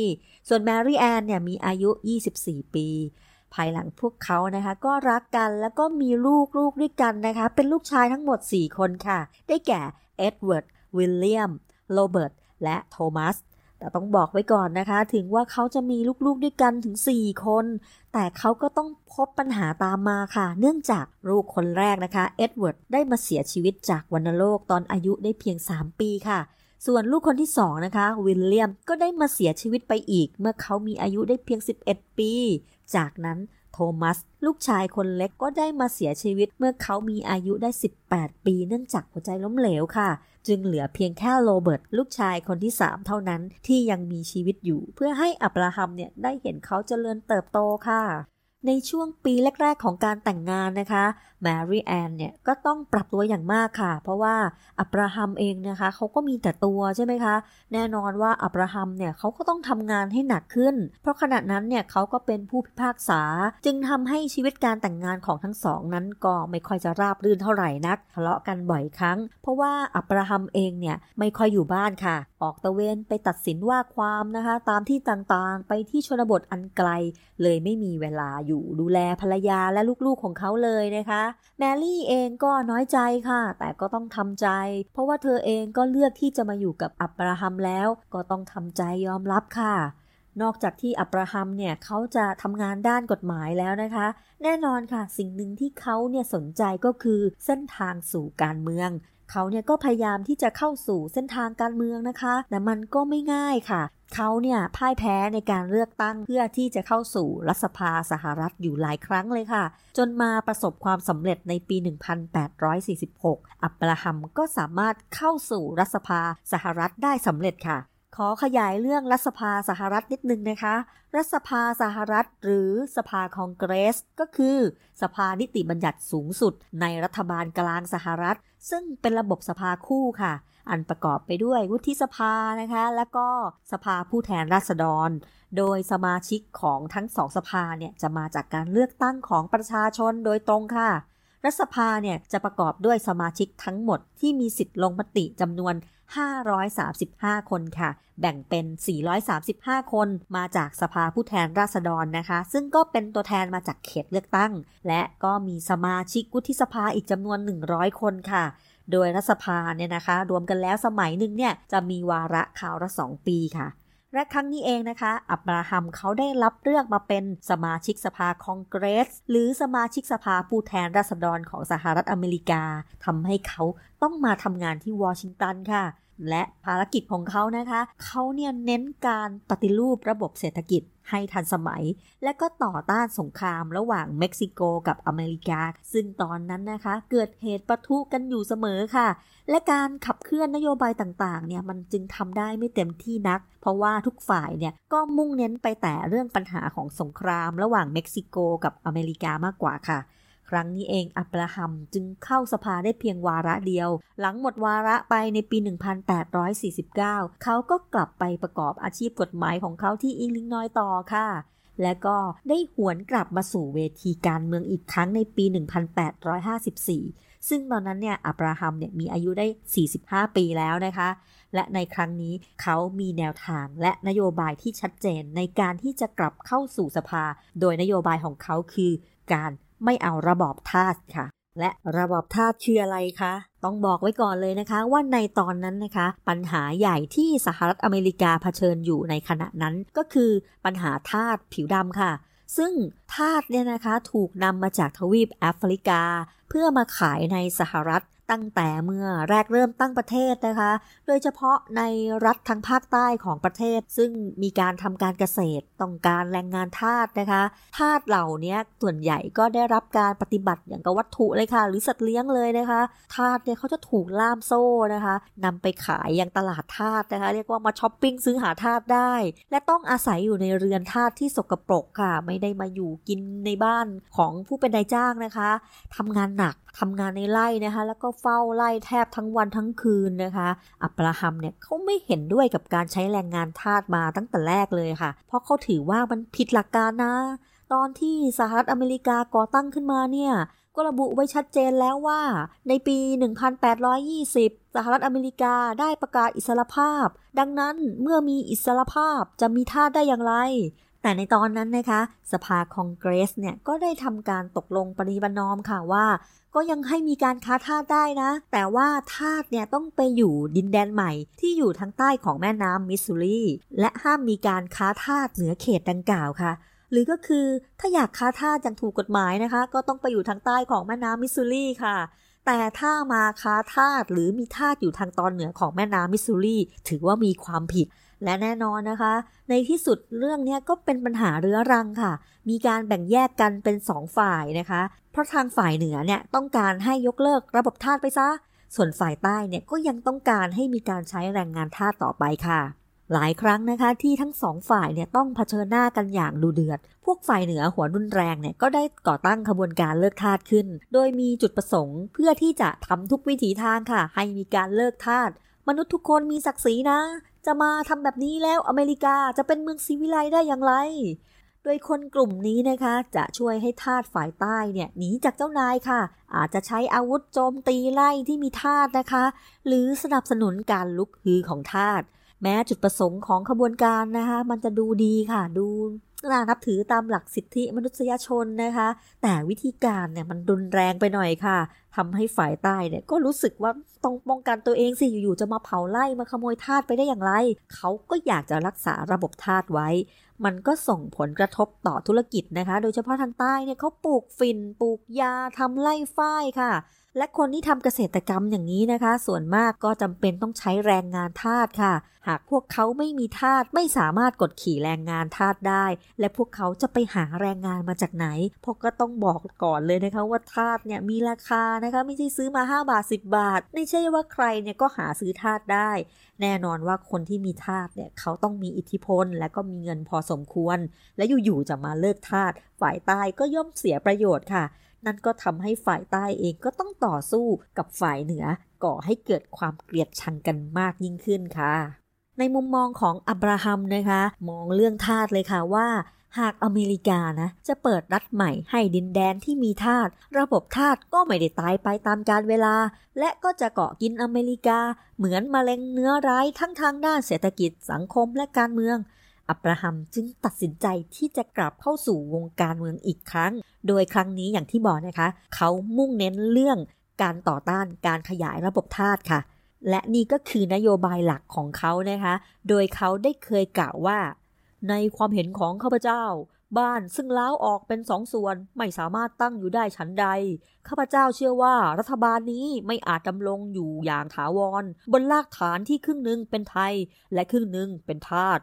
ส่วนแมรี่แอนเนี่ยมีอายุ 24 ปี ภายหลังพวกเขานะคะ ก็รักกันแล้วก็มีลูกลูกด้วยกันนะคะ เป็นลูกชายทั้งหมด 4 คนค่ะ ได้แก่เอ็ดเวิร์ดวิลเลียม โรเบิร์ตและโทมัสแต่ต้องบอกไว้ก่อนนะคะ ถึงว่าเขาจะมีลูกๆด้วยกันถึง 4 คน แต่เขาก็ต้องพบปัญหาตามมาค่ะ เนื่องจากลูกคนแรกนะคะเอ็ดเวิร์ดได้มาเสียชีวิตจากวัณโรคตอนอายุได้เพียง 3 ปีค่ะ ส่วนลูกคนที่ 2 นะคะ วิลเลียมก็ได้มาเสียชีวิตไปอีก เมื่อเขามีอายุได้เพียง 11 ปี จากนั้น โทมัส ลูกชายคนเล็กก็ได้มาเสียชีวิตเมื่อเขามีอายุได้ 18 ปีเนื่องจากหัวใจล้มเหลวค่ะ จึงเหลือเพียงแค่โรเบิร์ตลูกชายคนที่ 3 เท่านั้นที่ยังมีชีวิตอยู่ เพื่อให้อับราฮัมเนี่ยได้เห็นเขาเจริญเติบโตค่ะ ในช่วงปีแรก ๆ ของการแต่งงานนะคะแมรี่แอนเนี่ยก็ต้องปรับตัวอย่างมากค่ะ เพราะว่าอับราฮัมเองนะคะเขาก็มีแต่ตัวใช่ไหมคะ แน่นอนว่าอับราฮัมเนี่ยเขาก็ต้องทำงานให้หนักขึ้น เพราะขณะนั้นเนี่ยเขาก็เป็นผู้พิพากษา จึงทำให้ชีวิตการแต่งงานของทั้งสองนั้นก็ไม่ค่อยจะราบรื่นเท่าไหร่นักทะเลาะกันบ่อยครั้ง เพราะว่าอับราฮัมเองเนี่ยไม่ค่อยอยู่บ้านค่ะ ออกตะเวนไปตัดสินว่าความนะคะ ตามที่ต่างๆ ไปที่ชนบทอันไกลเลยไม่มีเวลาอยู่ดูแลภรรยาและลูกๆของเขาเลยนะคะ แมรี่เองก็น้อยใจค่ะ แต่ก็ต้องทำใจ เพราะว่าเธอเองก็เลือกที่จะมาอยู่กับอับราฮัมแล้ว ก็ต้องทำใจยอมรับค่ะนอกจากที่อับราฮัมเนี่ยเขาจะทำงานด้านกฎหมายแล้วนะคะ แน่นอนค่ะ สิ่งหนึ่งที่เขาเนี่ยสนใจก็คือเส้นทางสู่การเมือง เขาเนี่ยก็พยายามที่จะเข้าสู่เส้นทางการเมืองนะคะ แต่มันก็ไม่ง่ายค่ะเขาเนี่ยพ่ายแพ้ในการเลือกตั้งเพื่อที่จะเข้าสู่รัฐสภาสหรัฐอยู่หลายครั้งเลยค่ะ จนมาประสบความสำเร็จในปี 1846 อับราฮัมก็สามารถเข้าสู่รัฐสภาสหรัฐได้สำเร็จค่ะ ขอขยายเรื่องรัฐสภาสหรัฐนิดนึงนะคะ รัฐสภาสหรัฐ หรือสภาคองเกรส ก็คือ สภานิติบัญญัติสูงสุด ในรัฐบาลกลางสหรัฐ ซึ่งเป็นระบบสภาคู่ค่ะ อันประกอบไปด้วยวุฒิสภานะคะ และก็สภาผู้แทนราษฎร โดยสมาชิกของทั้งสองสภาเนี่ยจะมาจากการเลือกตั้งของประชาชนโดยตรงค่ะรัฐสภาเนี่ยจะประกอบด้วยสมาชิกทั้งหมดที่มีสิทธิ์ลงมติจำนวน 535 คนค่ะ แบ่งเป็น 435 คนมาจากสภาผู้แทนราษฎรนะคะ ซึ่งก็เป็นตัวแทนมาจากเขตเลือกตั้ง และก็มีสมาชิกวุฒิสภาอีกจำนวน 100 คนค่ะ โดยรัฐสภาเนี่ยนะคะ รวมกันแล้วสมัยหนึ่งเนี่ยจะมีวาระข่าวละ 2 ปีค่ะ และครั้งนี้เองนะคะ อับราฮัมเขาได้รับเลือกมาเป็นสมาชิกสภาคองเกรส หรือสมาชิกสภาผู้แทนราษฎรของสหรัฐอเมริกาทำให้เขาต้องมาทำงานที่วอชิงตันค่ะและภารกิจของเขานะคะ เขาเนี่ยเน้นการปฏิรูประบบเศรษฐกิจ ให้ทันสมัย และก็ต่อต้านสงครามระหว่างเม็กซิโกกับอเมริกา ซึ่งตอนนั้นนะคะ เกิดเหตุปะทุกันอยู่เสมอค่ะ และการขับเคลื่อนนโยบายต่างๆเนี่ยมันจึงทำได้ไม่เต็มที่นัก เพราะว่าทุกฝ่ายเนี่ยก็มุ่งเน้นไปแต่เรื่องปัญหาของสงคราม ระหว่างเม็กซิโกกับอเมริกามากกว่าค่ะ ครั้งนี้เองอับราฮัมจึงเข้าสภาได้เพียงวาระเดียว หลังหมดวาระไปในปี 1849 เขาก็กลับไปประกอบอาชีพกฎหมายของเขาที่อิลลินอยต่อค่ะ และก็ได้หวนกลับมาสู่เวทีการเมืองอีกครั้งในปี 1854 ซึ่งตอนนั้นเนี่ยอับราฮัมเนี่ยมีอายุได้ 45 ปีแล้วนะคะและในครั้งนี้เขามีแนวทางและนโยบายที่ชัดเจนในการที่จะกลับเข้าสู่สภา โดยนโยบายของเขาคือการ ไม่เอาระบอบทาสค่ะ และระบอบทาสคืออะไรคะต้องบอกไว้ก่อนเลยนะคะ ว่าในตอนนั้นนะคะ ปัญหาใหญ่ที่สหรัฐอเมริกาเผชิญอยู่ในขณะนั้นก็คือปัญหาทาสผิวดำค่ะ ซึ่งทาสเนี่ยนะคะถูกนำมาจากทวีปแอฟริกา เพื่อมาขายในสหรัฐตั้งแต่เมื่อแรกเริ่มตั้งประเทศนะคะ โดยเฉพาะในรัฐทางภาคใต้ของประเทศ ซึ่งมีการทำการเกษตรต้องการแรงงานทาสนะคะ ทาสเหล่านี้ส่วนใหญ่ก็ได้รับการปฏิบัติอย่างกับวัตถุเลยค่ะ หรือสัตว์เลี้ยงเลยนะคะ ทาสเนี่ยเขาจะถูกล่ามโซ่นะคะนำไปขายยังตลาดทาสนะคะ เรียกว่ามาช้อปปิ้งซื้อหาทาสได้ และต้องอาศัยอยู่ในเรือนทาสที่สกปรกค่ะ ไม่ได้มาอยู่กินในบ้านของผู้เป็นนายจ้างนะคะทำงานหนักทำงานในไร่นะคะ แล้วก็เฝ้าไร่แทบทั้งวันทั้งคืนนะคะ อับราฮัมเนี่ยเขาไม่เห็นด้วยกับการใช้แรงงานทาสมาตั้งแต่แรกเลยค่ะ เพราะเขาถือว่ามันผิดหลักการนะ ตอนที่สหรัฐอเมริกาก่อตั้งขึ้นมาเนี่ยก็ระบุไว้ชัดเจนแล้วว่า ในปี 1820 สหรัฐอเมริกาได้ประกาศอิสรภาพ ดังนั้นเมื่อมีอิสรภาพจะมีทาสได้อย่างไร แต่ในตอนนั้นนะคะ สภาคองเกรสเนี่ยก็ได้ทำการตกลงปริบันอมค่ะว่า ก็ยังให้มีการค้าทาสได้นะ แต่ว่าทาสเนี่ยต้องไปอยู่ดินแดนใหม่ที่อยู่ทางใต้ของแม่น้ำมิสซูรีและห้ามมีการค้าทาสเหนือเขตดังกล่าวค่ะหรือก็คือถ้าอยากค้าทาสอย่างถูกกฎหมายนะคะ ก็ต้องไปอยู่ทางใต้ของแม่น้ำมิสซูรีค่ะ แต่ถ้ามาค้าทาสหรือมีทาสอยู่ทางตอนเหนือของแม่น้ำมิสซูรีถือว่ามีความผิด และแน่นอนนะคะ ในที่สุดเรื่องนี้ก็เป็นปัญหาเรื้อรังค่ะ มีการแบ่งแยกกันเป็นสองฝ่ายนะคะ เพราะทางฝ่ายเหนือเนี่ยต้องการให้ยกเลิกระบบทาสไปซะ ส่วนฝ่ายใต้เนี่ยก็ยังต้องการให้มีการใช้แรงงานทาสต่อไปค่ะ หลายครั้งนะคะที่ทั้งสองฝ่ายเนี่ยต้องเผชิญหน้ากันอย่างดูเดือด พวกฝ่ายเหนือหัวรุนแรงเนี่ยก็ได้ก่อตั้งขบวนการเลิกทาสขึ้น โดยมีจุดประสงค์ เพื่อที่จะทำทุกวิถีทางค่ะ ให้มีการเลิกทาสมนุษย์ทุกคนมีศักดิ์ศรีนะ จะมาทำแบบนี้แล้วอเมริกาจะเป็นเมืองซีวิไลได้อย่างไร โดยคนกลุ่มนี้นะคะ จะช่วยให้ทาสฝ่ายใต้เนี่ยหนีจากเจ้านายค่ะ อาจจะใช้อาวุธโจมตีไล่ที่มีทาสนะคะ หรือสนับสนุนการลุกฮือของทาสแม้จุดประสงค์ของขบวนการนะคะ มันจะดูดีค่ะดู น่านับถือตามหลักสิทธิมนุษยชนนะคะ แต่วิธีการเนี่ยมันรุนแรงไปหน่อยค่ะทำให้ฝ่ายใต้เนี่ยก็รู้สึกว่าต้องป้องกันตัวเองสิอยู่ๆจะมาเผาไล่มาขโมยทาสไปได้อย่างไร เขาก็อยากจะรักษาระบบทาสไว้ มันก็ส่งผลกระทบต่อธุรกิจนะคะ โดยเฉพาะทางใต้เนี่ยเขาปลูกฝิ่นปลูกยาทำไล่ฝ้ายค่ะ และคนที่ทำเกษตรกรรมอย่างนี้นะคะ ส่วนมากก็จำเป็นต้องใช้แรงงานทาสค่ะ หากพวกเขาไม่มีทาสไม่สามารถกดขี่แรงงานทาสได้ และพวกเขาจะไปหาแรงงานมาจากไหนพราะก็ต้องบอกก่อนเลยนะคะว่าทาสเนี่ยมีราคานะคะ ไม่ใช่ซื้อมา 5 บาท 10 บาท ไม่ใช่ว่าใครเนี่ยก็หาซื้อทาสได้ แน่นอนว่าคนที่มีทาสเนี่ยเขาต้องมีอิทธิพล และก็มีเงินพอสมควร และอยู่ๆจะมาเลิกทาสฝ่ายใต้ก็ย่อมเสียประโยชน์ค่ะ นั่นก็ทำให้ฝ่ายใต้เองก็ต้องต่อสู้กับฝ่ายเหนือ ก่อให้เกิดความเกลียดชังกันมากยิ่งขึ้นค่ะ ในมุมมองของอับราฮัมนะคะ มองเรื่องทาสเลยค่ะว่าหากอเมริกานะจะเปิดรัฐใหม่ให้ดินแดนที่มีทาสระบบทาสก็ไม่ได้ตายไปตามกาลเวลา และก็จะเกาะกินอเมริกา เหมือนมะเร็งเนื้อร้ายทั้งทางด้านเศรษฐกิจสังคมและการเมือง อับราฮัมจึงตัดสินใจที่จะกลับเข้าสู่วงการเมืองอีกครั้ง โดยครั้งนี้อย่างที่บอกนะคะ เขามุ่งเน้นเรื่องการต่อต้านการขยายระบบทาสค่ะ และนี่ก็คือนโยบายหลักของเขานะคะ โดยเขาได้เคยกล่าวว่า ในความเห็นของข้าพเจ้า บ้านซึ่งล้าวออกเป็นสองส่วนไม่สามารถตั้งอยู่ได้ชั้นใด ข้าพเจ้าเชื่อว่ารัฐบาลนี้ไม่อาจดำรงอยู่อย่างถาวร บนรากฐานที่ครึ่งหนึ่งเป็นไทย และครึ่งหนึ่งเป็นทาส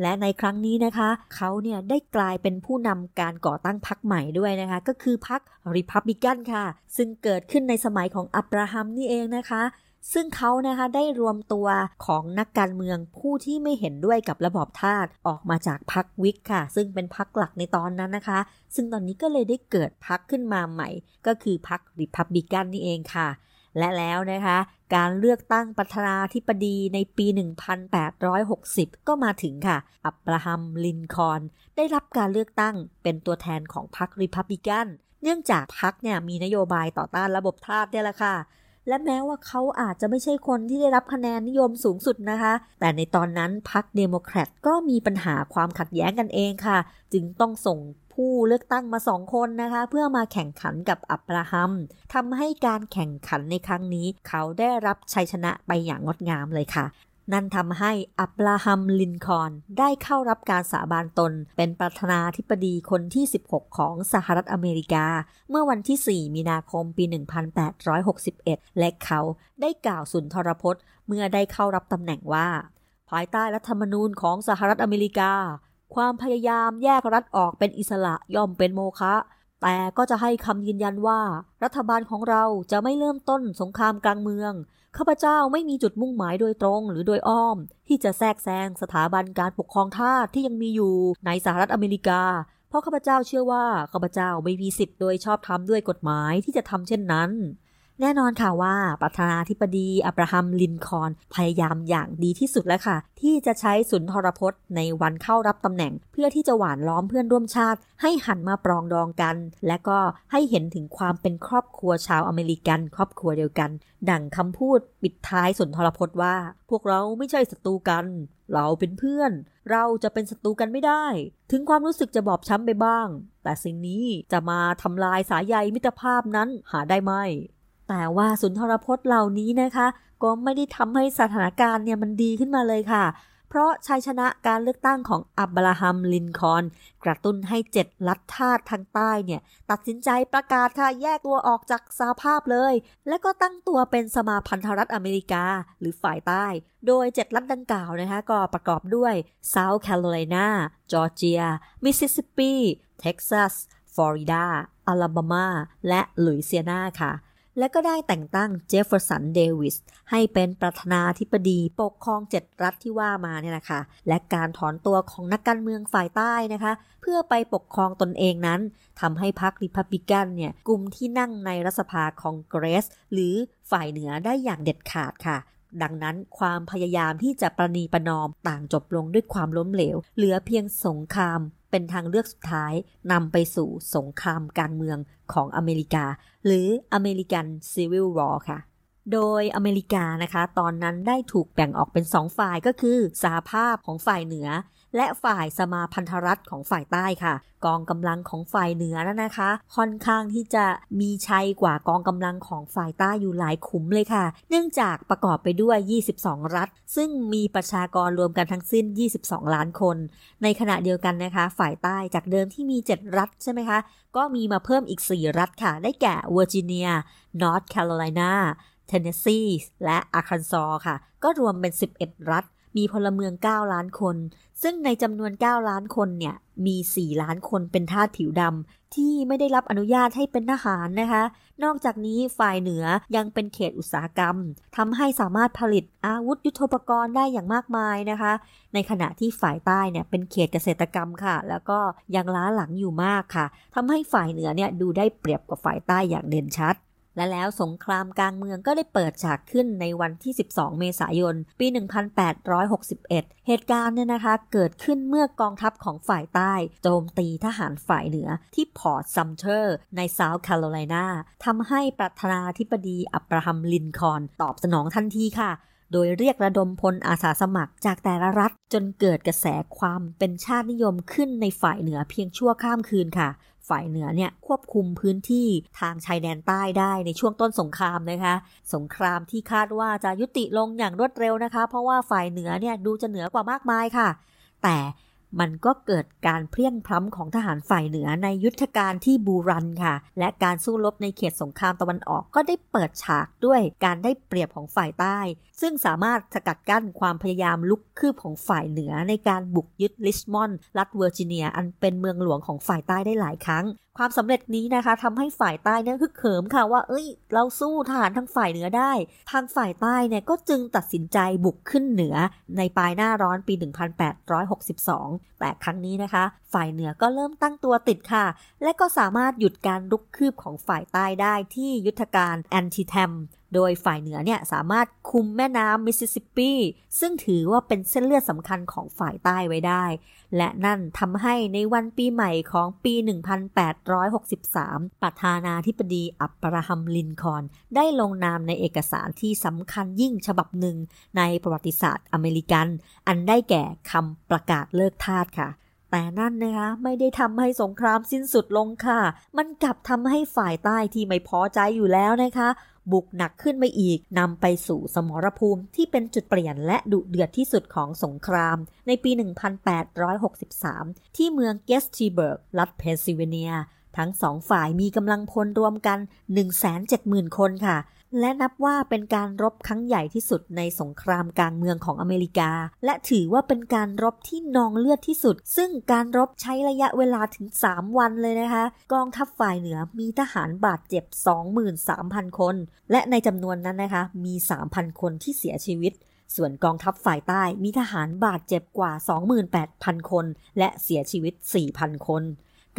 และในครั้งนี้นะคะ เขาเนี่ยได้กลายเป็นผู้นำการก่อตั้งพรรคใหม่ด้วยนะคะ ก็คือพรรคริพับบิกันค่ะ ซึ่งเกิดขึ้นในสมัยของอับราฮัมนี่เองนะคะ ซึ่งเขานะคะได้รวมตัวของนักการเมืองผู้ที่ไม่เห็นด้วยกับระบอบทาสออกมาจากพรรควิกค่ะ ซึ่งเป็นพรรคหลักในตอนนั้นนะคะ ซึ่งตอนนี้ก็เลยได้เกิดพรรคขึ้นมาใหม่ ก็คือพรรคริพับบิกันนี่เองค่ะ และแล้วนะคะ การเลือกตั้งประธานาธิบดีในปี 1860 ก็มาถึงค่ะ อับราฮัม ลินคอล์น ได้รับการเลือกตั้งเป็นตัวแทนของพรรคริพับลิกันเนื่องจากพรรคเนี่ยมีนโยบายต่อต้านระบบทาสเนี่ยแหละค่ะ และแม้ว่าเขาอาจจะไม่ใช่คนที่ได้รับคะแนนนิยมสูงสุดนะคะ แต่ในตอนนั้นพรรคเดโมแครตก็มีปัญหาความขัดแย้งกันเองค่ะ จึงต้องส่ง ผู้เลือกตั้งมาสองคนนะคะ เพื่อมาแข่งขันกับอับราฮัมทำให้การแข่งขันในครั้งนี้ เขาได้รับชัยชนะไปอย่างงดงามเลยค่ะนั่นทำให้อับราฮัมลินคอนได้เข้ารับการสาบานตน เป็นประธานาธิบดีคนที่ 16 ของสหรัฐอเมริกา เมื่อวันที่ 4 มีนาคมปี 1861 และเขาได้กล่าวสุนทรพจน์ เมื่อได้เข้ารับตำแหน่งว่า ภายใต้รัฐธรรมนูญของสหรัฐอเมริกา ความพยายามแยกรัฐออกเป็นอิสระย่อมเป็นโมฆะแต่ก็จะให้คำยืนยันว่า รัฐบาลของเราจะไม่เริ่มต้นสงครามกลางเมืองข้าพเจ้าไม่มีจุดมุ่งหมายโดยตรงหรือโดยอ้อม ที่จะแทรกแซงสถาบันการปกครองทาสที่ยังมีอยู่ในสหรัฐอเมริกา เพราะข้าพเจ้าเชื่อว่าข้าพเจ้าไม่มีสิทธิ์โดยชอบธรรมด้วยกฎหมายที่จะทำเช่นนั้น แน่นอนค่ะว่าประธานาธิบดีอับราฮัมลินคอนพยายามอย่างดีที่สุดแล้วค่ะ ที่จะใช้สุนทรพจน์ในวันเข้ารับตำแหน่ง เพื่อที่จะหวานล้อมเพื่อนร่วมชาติ ให้หันมาปรองดองกัน และก็ให้เห็นถึงความเป็นครอบครัวชาวอเมริกัน ครอบครัวเดียวกัน ดังคำพูดปิดท้ายสุนทรพจน์ว่า พวกเราไม่ใช่ศัตรูกัน เราเป็นเพื่อน เราจะเป็นศัตรูกันไม่ได้ ถึงความรู้สึกจะบอบช้ำไปบ้าง แต่สิ่งนี้จะมาทำลายสายใยมิตรภาพนั้นหาได้ไหม แต่ว่าสุนทรพจน์เหล่านี้นะคะ ก็ไม่ได้ทำให้สถานการณ์เนี่ยมันดีขึ้นมาเลยค่ะ เพราะชัยชนะการเลือกตั้งของอับราฮัมลินคอนกระตุ้นให้เจ็ดรัฐทาสทางใต้เนี่ย ตัดสินใจประกาศค่ะแยกตัวออกจากสหภาพเลย และก็ตั้งตัวเป็นสมาพันธรัฐอเมริกาหรือฝ่ายใต้ โดยเจ็ดรัฐดังกล่าวนะคะ ก็ประกอบด้วย South Carolina จอร์เจีย มิสซิสซิปปี เท็กซัส ฟลอริดา อลาบามา และลุยเซียนาค่ะ และก็ได้แต่งตั้งเจฟเฟอร์สันเดวิสให้เป็นประธานาธิบดีปกครองเจ็ดรัฐที่ว่ามาเนี่ยแหละคะ และการถอนตัวของนักการเมืองฝ่ายใต้นะคะ เพื่อไปปกครองตนเองนั้นทำให้พรรคริพับลิกันเนี่ยกลุ่มที่นั่งในรัฐสภาคองเกรส หรือฝ่ายเหนือได้อย่างเด็ดขาดค่ะดังนั้นความพยายามที่จะประนีประนอมต่างจบลงด้วยความล้มเหลว เหลือเพียงสงคราม เป็นทางเลือกสุดท้ายนำไปสู่สงครามกลางเมืองของอเมริกา หรือ American Civil War ค่ะ โดยอเมริกานะคะ ตอนนั้นได้ถูกแบ่งออกเป็นสองฝ่ายก็คือสหภาพของฝ่ายเหนือ และฝ่ายสมาพันธรัฐของฝ่ายใต้ค่ะ กองกำลังของฝ่ายเหนือนั้นนะคะ ค่อนข้างที่จะมีชัยกว่ากองกำลังของฝ่ายใต้อยู่หลายขุมเลยค่ะ เนื่องจากประกอบไปด้วย 22 รัฐ ซึ่งมีประชากรรวมกันทั้งสิ้น 22 ล้านคน ในขณะเดียวกันนะคะ ฝ่ายใต้จากเดิมที่มี 7 รัฐใช่ไหมคะ ก็มีมาเพิ่มอีก 4 รัฐค่ะ ได้แก่เวอร์จิเนีย นอร์ทแคโรไลนาเทนเนสซีและอาร์คันซอค่ะ ก็รวมเป็น 11 รัฐ มีพลเมือง 9 ล้านคน ซึ่งในจำนวน 9 ล้านคนเนี่ย มี 4 ล้านคนเป็นทาสผิวดำที่ไม่ได้รับอนุญาตให้เป็นทหารนะคะ นอกจากนี้ฝ่ายเหนือยังเป็นเขตอุตสาหกรรมทำให้สามารถผลิตอาวุธยุโทโธปกรณ์ได้อย่างมากมายนะคะ ในขณะที่ฝ่ายใต้เนี่ยเป็นเขตเกษตรกรรมค่ะ แล้วก็ยังล้าหลังอยู่มากค่ะทำให้ฝ่ายเหนือเนี่ยดูได้เปรียบกว่าฝ่ายใต้อย่างเด่นชัด และแล้วสงครามกลางเมืองก็ได้เปิดฉากขึ้นในวันที่ 12 เมษายน ปี 1861 เหตุการณ์เนี่ยนะคะเกิดขึ้นเมื่อกองทัพของฝ่ายใต้ โจมตีทหารฝ่ายเหนือที่ฟอร์ตซัมเทอร์ ในเซาท์แคโรไลนาทำให้ประธานาธิบดีอับราฮัมลินคอล์นตอบสนองทันทีค่ะโดยเรียกระดมพลอาสาสมัครจากแต่ละรัฐ จนเกิดกระแสความเป็นชาตินิยมขึ้นในฝ่ายเหนือเพียงชั่วข้ามคืนค่ะ ฝ่ายเหนือเนี่ยควบคุมพื้นที่ทางชายแดนใต้ได้ในช่วงต้นสงครามนะคะ สงครามที่คาดว่าจะยุติลงอย่างรวดเร็วนะคะ เพราะว่าฝ่ายเหนือเนี่ยดูจะเหนือกว่ามากมายค่ะ แต่ มันก็เกิดการเพลียงพล้ำของทหารฝ่ายเหนือในยุทธการที่บูรันค่ะ และการสู้รบในเขตสงครามตะวันออกก็ได้เปิดฉากด้วยการได้เปรียบของฝ่ายใต้ ซึ่งสามารถสกัดกั้นความพยายามลุกคืบของฝ่ายเหนือในการบุกยึดลิชมอนด์รัฐเวอร์จิเนีย อันเป็นเมืองหลวงของฝ่ายใต้ได้หลายครั้ง ความสำเร็จนี้นะคะทำให้ฝ่ายใต้เนี่ยคือเขิมค่ะว่า เอ้ย เราสู้ทหารทางฝ่ายเหนือได้ ทางฝ่ายใต้เนี่ยก็จึงตัดสินใจบุกขึ้นเหนือในปลายหน้าร้อนปี 1862 แต่ครั้งนี้นะคะ ฝ่ายเหนือก็เริ่มตั้งตัวติดค่ะ และก็สามารถหยุดการลุกคืบของฝ่ายใต้ได้ที่ยุทธการแอนติแทมโดยฝ่ายเหนือเนี่ยสามารถคุมแม่น้ำมิสซิสซิปปี ซึ่งถือว่าเป็นเส้นเลือดสำคัญของฝ่ายใต้ไว้ได้ และนั่นทำให้ในวันปีใหม่ของปี 1863 ประธานาธิบดีอับราฮัมลินคอล์นได้ลงนามในเอกสารที่สำคัญยิ่งฉบับหนึ่งในประวัติศาสตร์อเมริกัน อันได้แก่คำประกาศเลิกทาสค่ะแต่นั่นนะคะไม่ได้ทำให้สงครามสิ้นสุดลงค่ะ มันกลับทำให้ฝ่ายใต้ที่ไม่พอใจอยู่แล้วนะคะ บุกหนักขึ้นไปอีกนำไปสู่สมรภูมิที่เป็นจุดเปลี่ยนและดุเดือดที่สุดของสงคราม ในปี 1863 ที่เมืองเกตตีสเบิร์ก รัฐเพนซิลเวเนีย ทั้งสองฝ่ายมีกำลังพลรวมกัน 170,000 คนค่ะ และนับว่าเป็นการรบครั้งใหญ่ที่สุดในสงครามกลางเมืองของอเมริกา และถือว่าเป็นการรบที่นองเลือดที่สุด ซึ่งการรบใช้ระยะเวลาถึง 3 วันเลยนะคะ กองทัพฝ่ายเหนือมีทหารบาดเจ็บ 23,000 คน และในจำนวนนั้นนะคะ มี 3,000 คนที่เสียชีวิตส่วนกองทัพฝ่ายใต้มีทหารบาดเจ็บกว่า 28,000 คน และเสียชีวิต 4,000 คน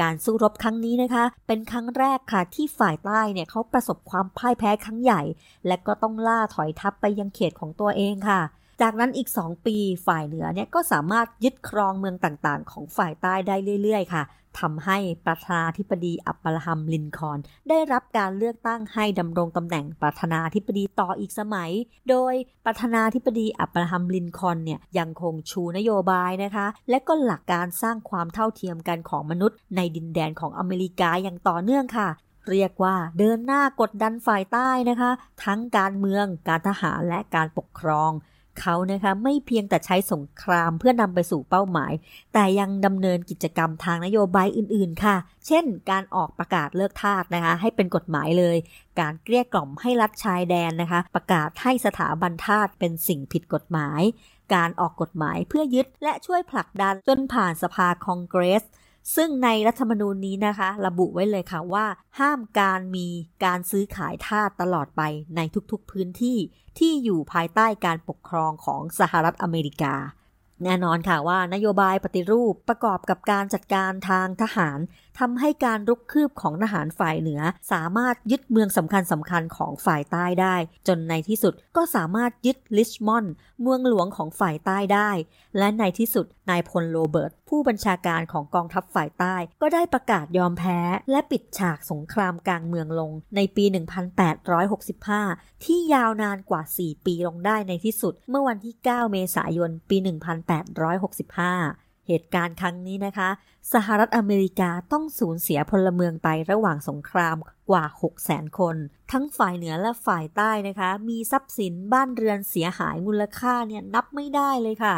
การสู้รบครั้งนี้นะคะ เป็นครั้งแรกค่ะที่ฝ่ายใต้เนี่ยเขาประสบความพ่ายแพ้ครั้งใหญ่ และก็ต้องล่าถอยทัพไปยังเขตของตัวเองค่ะ จากนั้นอีก 2 ปีฝ่ายเหนือเนี่ยก็สามารถยึดครองเมืองต่างๆ ของฝ่ายใต้ได้เรื่อย ๆ ค่ะ ทำให้ประธานาธิบดีอับราฮัมลินคอนได้รับการเลือกตั้งให้ดำรงตำแหน่งประธานาธิบดีต่ออีกสมัย โดยประธานาธิบดีอับราฮัมลินคอนเนี่ยยังคงชูนโยบายนะคะ และก็หลักการสร้างความเท่าเทียมกันของมนุษย์ ในดินแดนของอเมริกาอย่างต่อเนื่องค่ะเรียกว่าเดินหน้ากดดันฝ่ายใต้นะคะ ทั้งการเมือง การทหารและการปกครอง เขานะคะไม่เพียงแต่ใช้สงครามเพื่อนำไปสู่เป้าหมาย แต่ยังดำเนินกิจกรรมทางนโยบายอื่นๆ ค่ะ เช่น การออกประกาศเลิกทาสนะคะ ให้เป็นกฎหมายเลย การเกลี้ยกล่อมให้รัฐชายแดนนะคะ ประกาศให้สถาบันทาสเป็นสิ่งผิดกฎหมาย การออกกฎหมายเพื่อยึดและช่วยผลักดันจนผ่านสภาคองเกรส ซึ่งในรัฐธรรมนูญนี้นะคะ ระบุไว้เลยค่ะว่า ห้ามการมีการซื้อขายทาสตลอดไปในทุกๆพื้นที่ที่อยู่ภายใต้การปกครองของสหรัฐอเมริกา แน่นอนค่ะว่านโยบายปฏิรูปประกอบกับการจัดการทางทหารทำให้การรุกคืบของทหารฝ่ายเหนือ สามารถยึดเมืองสำคัญสำคัญของฝ่ายใต้ได้ จนในที่สุดก็สามารถยึดลิชมอนด์เมืองหลวงของฝ่ายใต้ได้ และในที่สุด นายพลโรเบิร์ตผู้บัญชาการของกองทัพฝ่ายใต้ ก็ได้ประกาศยอมแพ้ และปิดฉากสงครามกลางเมืองลงในปี 1865 ที่ยาวนานกว่า 4 ปีลงได้ในที่สุด เมื่อวันที่ 9 เมษายน ปี 1865เหตุการณ์ครั้งนี้นะคะ สหรัฐอเมริกาต้องสูญเสียพลเมืองไประหว่างสงครามกว่า 6 0แสนคน ทั้งฝ่ายเหนือและฝ่ายใต้นะคะ มีทรัพย์สินบ้านเรือนเสียหายมูลค่าเนี่ยนับไม่ได้เลยค่ะ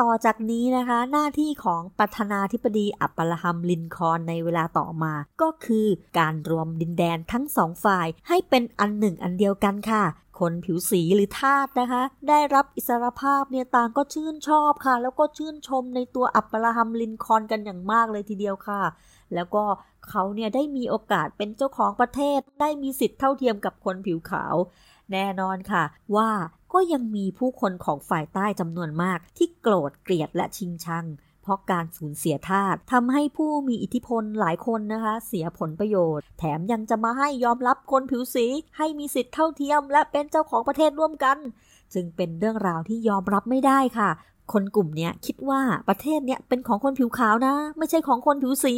ต่อจากนี้นะคะหน้าที่ของประธานาธิบดีอับราฮัมลินคอนในเวลาต่อมา ก็คือการรวมดินแดนทั้งสองฝ่ายให้เป็นอันหนึ่งอันเดียวกันค่ะ คนผิวสีหรือทาสนะคะ ได้รับอิสรภาพเนี่ยต่างก็ชื่นชอบค่ะ แล้วก็ชื่นชมในตัวอับราฮัมลินคอนกันอย่างมากเลยทีเดียวค่ะ แล้วก็เขาเนี่ยได้มีโอกาสเป็นเจ้าของประเทศ ได้มีสิทธิ์เท่าเทียมกับคนผิวขาว แน่นอนค่ะ ว่า ก็ยังมีผู้คนของฝ่ายใต้จำนวนมากที่โกรธเกลียดและชิงชัง เพราะการสูญเสียทาสทำให้ผู้มีอิทธิพลหลายคนนะคะ เสียผลประโยชน์ แถมยังจะมาให้ยอมรับคนผิวสี ให้มีสิทธิ์เท่าเทียม และเป็นเจ้าของประเทศร่วมกัน จึงเป็นเรื่องราวที่ยอมรับไม่ได้ค่ะ คนกลุ่มนี้คิดว่าประเทศเนี้ยเป็นของคนผิวขาวนะ ไม่ใช่ของคนผิวสี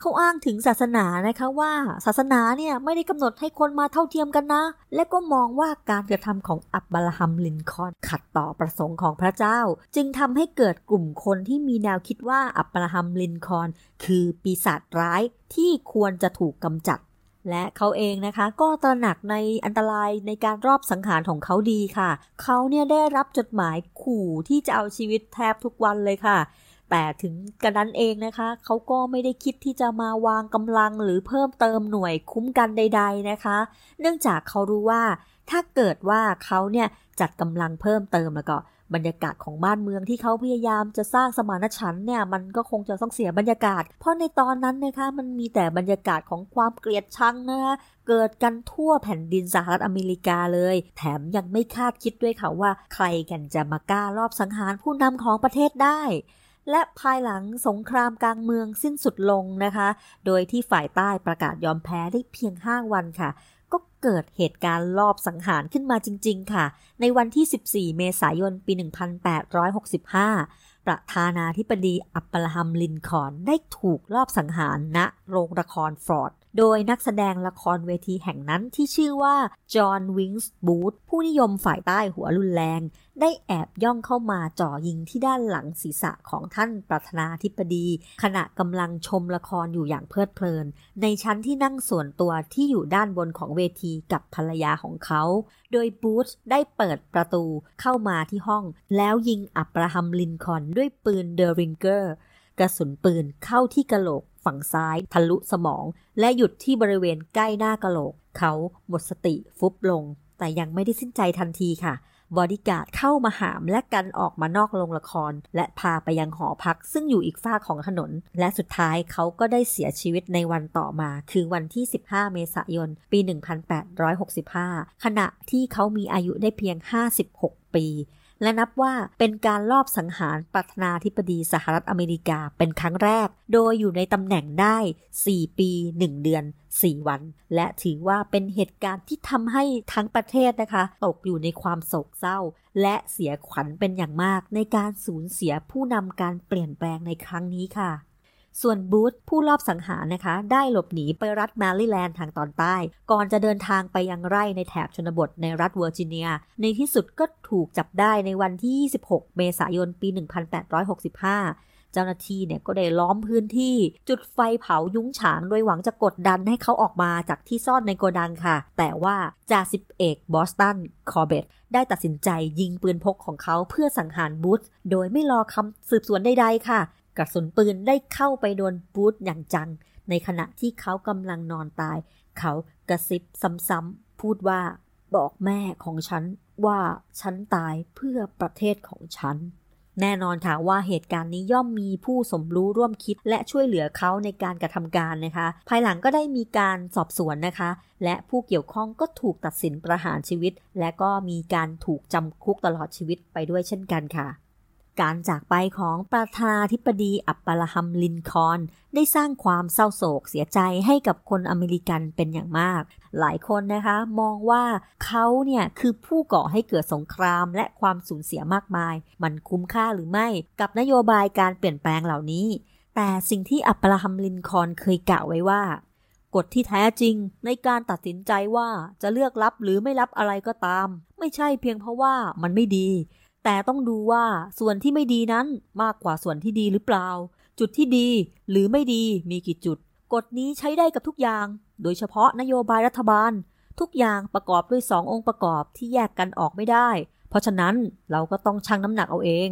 เขาอ้างถึงศาสนานะคะว่าศาสนาเนี่ยไม่ได้กำหนดให้คนมาเท่าเทียมกันนะ และก็มองว่าการกระทำของอับบราฮัมลินคอนขัดต่อประสงค์ของพระเจ้า จึงทำให้เกิดกลุ่มคนที่มีแนวคิดว่าอับบราฮัมลินคอนคือปีศาจร้ายที่ควรจะถูกกำจัด และเขาเองนะคะ ก็ตระหนักในอันตรายในการรอบสังหารของเขาดีค่ะ เขาเนี่ยได้รับจดหมายขู่ที่จะเอาชีวิตแทบทุกวันเลยค่ะ แต่ถึงกระนั้นเองนะคะ เขาก็ไม่ได้คิดที่จะมาวางกำลังหรือเพิ่มเติมหน่วยคุ้มกันใด ๆนะคะ เนื่องจากเขารู้ว่าถ้าเกิดว่าเขาเนี่ยจัดกำลังเพิ่มเติมแล้วก็ บรรยากาศของบ้านเมืองที่เขาพยายามจะสร้างสมานฉันท์เนี่ยมันก็คงจะต้องเสียบรรยากาศ เพราะในตอนนั้นนะคะมันมีแต่บรรยากาศของความเกลียดชังนะคะเกิดกันทั่วแผ่นดินสหรัฐอเมริกาเลย แถมยังไม่คาดคิดด้วยค่ะว่า ใครกันจะมากล้ารอบสังหารผู้นำของประเทศได้และภายหลังสงครามกลางเมืองสิ้นสุดลงนะคะ โดยที่ฝ่ายใต้ประกาศยอมแพ้ได้เพียง 5 วันค่ะ ก็เกิดเหตุการณ์ลอบสังหารขึ้นมาจริง ๆ ค่ะ ในวันที่ 14 เมษายน ปี 1865 ประธานาธิบดีอับราฮัมลินคอนได้ถูกลอบสังหารณโรงละครฟอร์ด โดยนักแสดงละครเวทีแห่งนั้นที่ชื่อว่าจอห์นวิลค์สบูธผู้นิยมฝ่ายใต้หัวรุนแรง ได้แอบย่องเข้ามาจ่อยิงที่ด้านหลังศีรษะของท่านประธานาธิบดี ขณะกำลังชมละครอยู่อย่างเพลิดเพลิน ในชั้นที่นั่งส่วนตัวที่อยู่ด้านบนของเวทีกับภรรยาของเขา โดยบูธได้เปิดประตูเข้ามาที่ห้อง แล้วยิงอับราฮัมลินคอล์นด้วยปืนเดอริงเกอร์กระสุนปืนเข้าที่กระโหลกฝั่งซ้ายทะลุสมอง และหยุดที่บริเวณใกล้หน้ากะโหลก เขาหมดสติฟุบลง แต่ยังไม่ได้สิ้นใจทันทีค่ะ บอดี้การ์ดเข้ามาหามและกันออกมานอกโรงละคร และพาไปยังหอพักซึ่งอยู่อีกฟากของถนน และสุดท้ายเขาก็ได้เสียชีวิตในวันต่อมา คือวันที่ 15 เมษายน ปี 1865 ขณะที่เขามีอายุได้เพียง 56 ปี และนับว่าเป็นการลอบสังหารประธานาธิบดีสหรัฐอเมริกาเป็นครั้งแรก โดยอยู่ในตำแหน่งได้ 4 ปี 1 เดือน 4 วัน และถือว่าเป็นเหตุการณ์ที่ทำให้ทั้งประเทศนะคะ ตกอยู่ในความโศกเศร้า และเสียขวัญเป็นอย่างมากในการสูญเสียผู้นำการเปลี่ยนแปลงในครั้งนี้ค่ะ ส่วนบูธผู้ลอบสังหารนะคะ ได้หลบหนีไปรัฐแมริแลนด์ทางตอนใต้ ก่อนจะเดินทางไปยังไร่ในแถบชนบทในรัฐเวอร์จิเนีย ในที่สุดก็ถูกจับได้ในวันที่ 26 เมษายนปี 1865 เจ้าหน้าที่เนี่ยก็ได้ล้อมพื้นที่จุดไฟเผายุ้งฉางโดยหวังจะกดดันให้เขาออกมาจากที่ซ่อนในโกดังค่ะ แต่ว่าจ่าสิบเอกบอสตันคอร์เบตได้ตัดสินใจยิงปืนพกของเขาเพื่อสังหารบูธโดยไม่รอคำสืบสวนใดๆค่ะ กระสุนปืนได้เข้าไปโดนบูธอย่างจัง ในขณะที่เขากำลังนอนตาย เขากระซิบซ้ำๆพูดว่า บอกแม่ของฉันว่าฉันตายเพื่อประเทศของฉัน แน่นอนค่ะว่าเหตุการณ์นี้ย่อมมีผู้สมรู้ร่วมคิดและช่วยเหลือเขาในการกระทำการนะคะ ภายหลังก็ได้มีการสอบสวนนะคะ และผู้เกี่ยวข้องก็ถูกตัดสินประหารชีวิต และก็มีการถูกจำคุกตลอดชีวิตไปด้วยเช่นกันค่ะ การจากไปของประธานาธิบดีอับปราฮัมลินคอนได้สร้างความเศร้าโศกเสียใจให้กับคนอเมริกันเป็นอย่างมาก หลายคนนะคะมองว่าเขาเนี่ยคือผู้ก่อให้เกิดสงครามและความสูญเสียมากมาย มันคุ้มค่าหรือไม่กับนโยบายการเปลี่ยนแปลงเหล่านี้ แต่สิ่งที่อับปราฮัมลินคอนเคยกล่าวไว้ว่ากฎที่แท้จริงในการตัดสินใจว่าจะเลือกรับหรือไม่รับอะไรก็ตาม ไม่ใช่เพียงเพราะว่ามันไม่ดี แต่ต้องดูว่าส่วนที่ไม่ดีนั้นมากกว่าส่วนที่ดีหรือเปล่า จุดที่ดีหรือไม่ดีมีกี่จุด กฎนี้ใช้ได้กับทุกอย่าง โดยเฉพาะนโยบายรัฐบาล ทุกอย่างประกอบด้วยสององค์ประกอบที่แยกกันออกไม่ได้ เพราะฉะนั้นเราก็ต้องชั่งน้ำหนักเอาเอง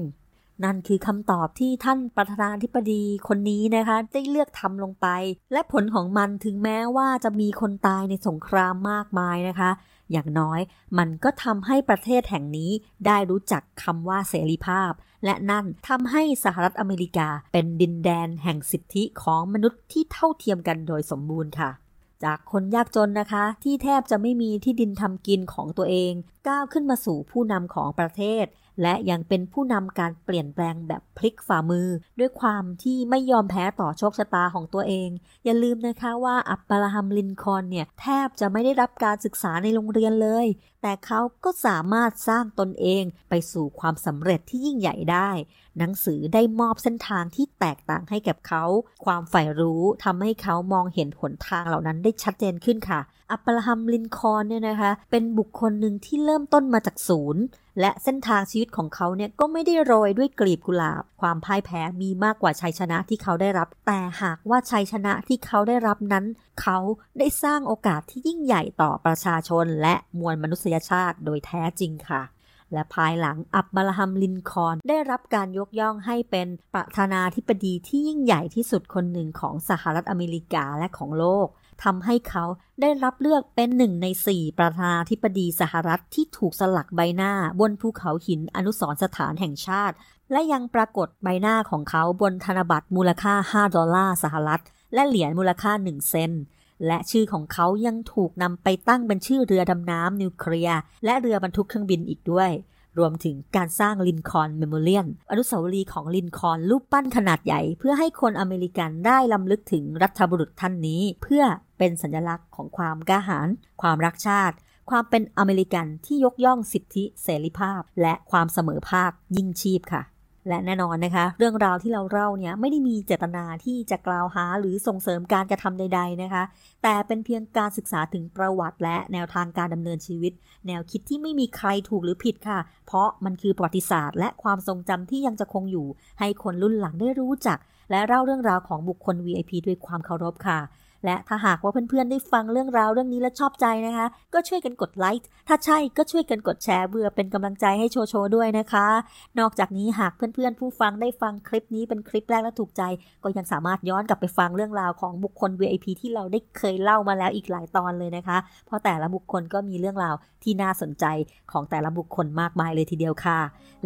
นั่นคือคำตอบที่ท่านประธานาธิบดีคนนี้นะคะได้เลือกทำลงไป และผลของมันถึงแม้ว่าจะมีคนตายในสงครามมากมายนะคะ อย่างน้อยมันก็ทำให้ประเทศแห่งนี้ได้รู้จักคำว่าเสรีภาพ และนั่นทำให้สหรัฐอเมริกาเป็นดินแดนแห่งสิทธิของมนุษย์ที่เท่าเทียมกันโดยสมบูรณ์ค่ะ จากคนยากจนนะคะ ที่แทบจะไม่มีที่ดินทำกินของตัวเอง ก้าวขึ้นมาสู่ผู้นำของประเทศ และยังเป็นผู้นำการเปลี่ยนแปลงแบบพลิกฝ่ามือ ด้วยความที่ไม่ยอมแพ้ต่อโชคชะตาของตัวเอง อย่าลืมนะคะว่าอับราฮัมลินคอนเนี่ยแทบจะไม่ได้รับการศึกษาในโรงเรียนเลย แต่เขาก็สามารถสร้างตนเองไปสู่ความสำเร็จที่ยิ่งใหญ่ได้ หนังสือได้มอบเส้นทางที่แตกต่างให้กับเขา ความใฝ่รู้ทำให้เขามองเห็นหนทางเหล่านั้นได้ชัดเจนขึ้นค่ะอับราฮัมลินคอนเนี่ยนะคะ เป็นบุคคลหนึ่งที่เริ่มต้นมาจากศูนย์ และเส้นทางชีวิตของเขาเนี่ยก็ไม่ได้โรยด้วยกลีบกุหลาบ ความพ่ายแพ้มีมากกว่าชัยชนะที่เขาได้รับ แต่หากว่าชัยชนะที่เขาได้รับนั้น เขาได้สร้างโอกาสที่ยิ่งใหญ่ต่อประชาชน และมวลมนุษยชาติโดยแท้จริงค่ะและภายหลังอับบราฮัมลินคอนได้รับการยกย่องให้เป็นประธานาธิบดีที่ยิ่งใหญ่ที่สุดคนหนึ่งของสหรัฐอเมริกาและของโลก ทำให้เขาได้รับเลือกเป็นหนึ่งในสี่ประธานาธิบดีสหรัฐที่ถูกสลักใบหน้าบนภูเขาหินอนุสรณ์สถานแห่งชาติ และยังปรากฏใบหน้าของเขาบนธนบัตรมูลค่า 5 ดอลลาร์สหรัฐ และเหรียญมูลค่า 1 เซนต์และชื่อของเขายังถูกนำไปตั้งเป็นชื่อเรือดำน้ำนิวเคลียร์และเรือบรรทุกเครื่องบินอีกด้วย รวมถึงการสร้าง Lincoln Memorial อนุสาวรีย์ของลินคอล์นรูปปั้นขนาดใหญ่ เพื่อให้คนอเมริกันได้รำลึกถึงรัฐบุรุษท่านนี้ เพื่อ เป็นสัญลักษณ์ของความกล้าหาญความรักชาติ ความเป็นอเมริกันที่ยกย่องสิทธิเสรีภาพ และความเสมอภาคยิ่งชีพค่ะ และแน่นอนนะคะ เรื่องราวที่เราเล่าเนี่ยไม่ได้มีเจตนาที่จะกล่าวหาหรือส่งเสริมการกระทำใด ๆนะคะ แต่เป็นเพียงการศึกษาถึงประวัติ และแนวทางการดำเนินชีวิต แนวคิดที่ไม่มีใครถูกหรือผิดค่ะ เพราะมันคือประวัติศาสตร์ และความทรงจำที่ยังจะคงอยู่ ให้คนรุ่นหลังได้รู้จักและเล่าเรื่องราวของบุคคล VIP ด้วยความเคารพค่ะ และถ้าหากว่าเพื่อนๆได้ฟังเรื่องราวเรื่องนี้และชอบใจนะคะ ก็ช่วยกันกดไลค์ถ้าใช่ก็ช่วยกันกดแชร์เพื่อเป็นกำลังใจให้โชโชด้วยนะคะ นอกจากนี้หากเพื่อนๆผู้ฟังได้ฟังคลิปนี้เป็นคลิปแรกและถูกใจ ก็ยังสามารถย้อนกลับไปฟังเรื่องราวของบุคคล VIP ที่เราได้เคยเล่ามาแล้วอีกหลายตอนเลยนะคะ เพราะแต่ละบุคคลก็มีเรื่องราวที่น่าสนใจของแต่ละบุคคลมากมายเลยทีเดียวค่ะ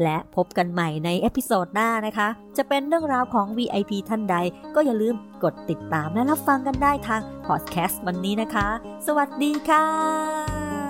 และพบกันใหม่ใน episode หน้านะคะ จะเป็นเรื่องราวของ VIP ท่านใดก็อย่าลืมกดติดตามและรับฟังกันได้ทางพอดแคสต์วันนี้นะคะ สวัสดีค่ะ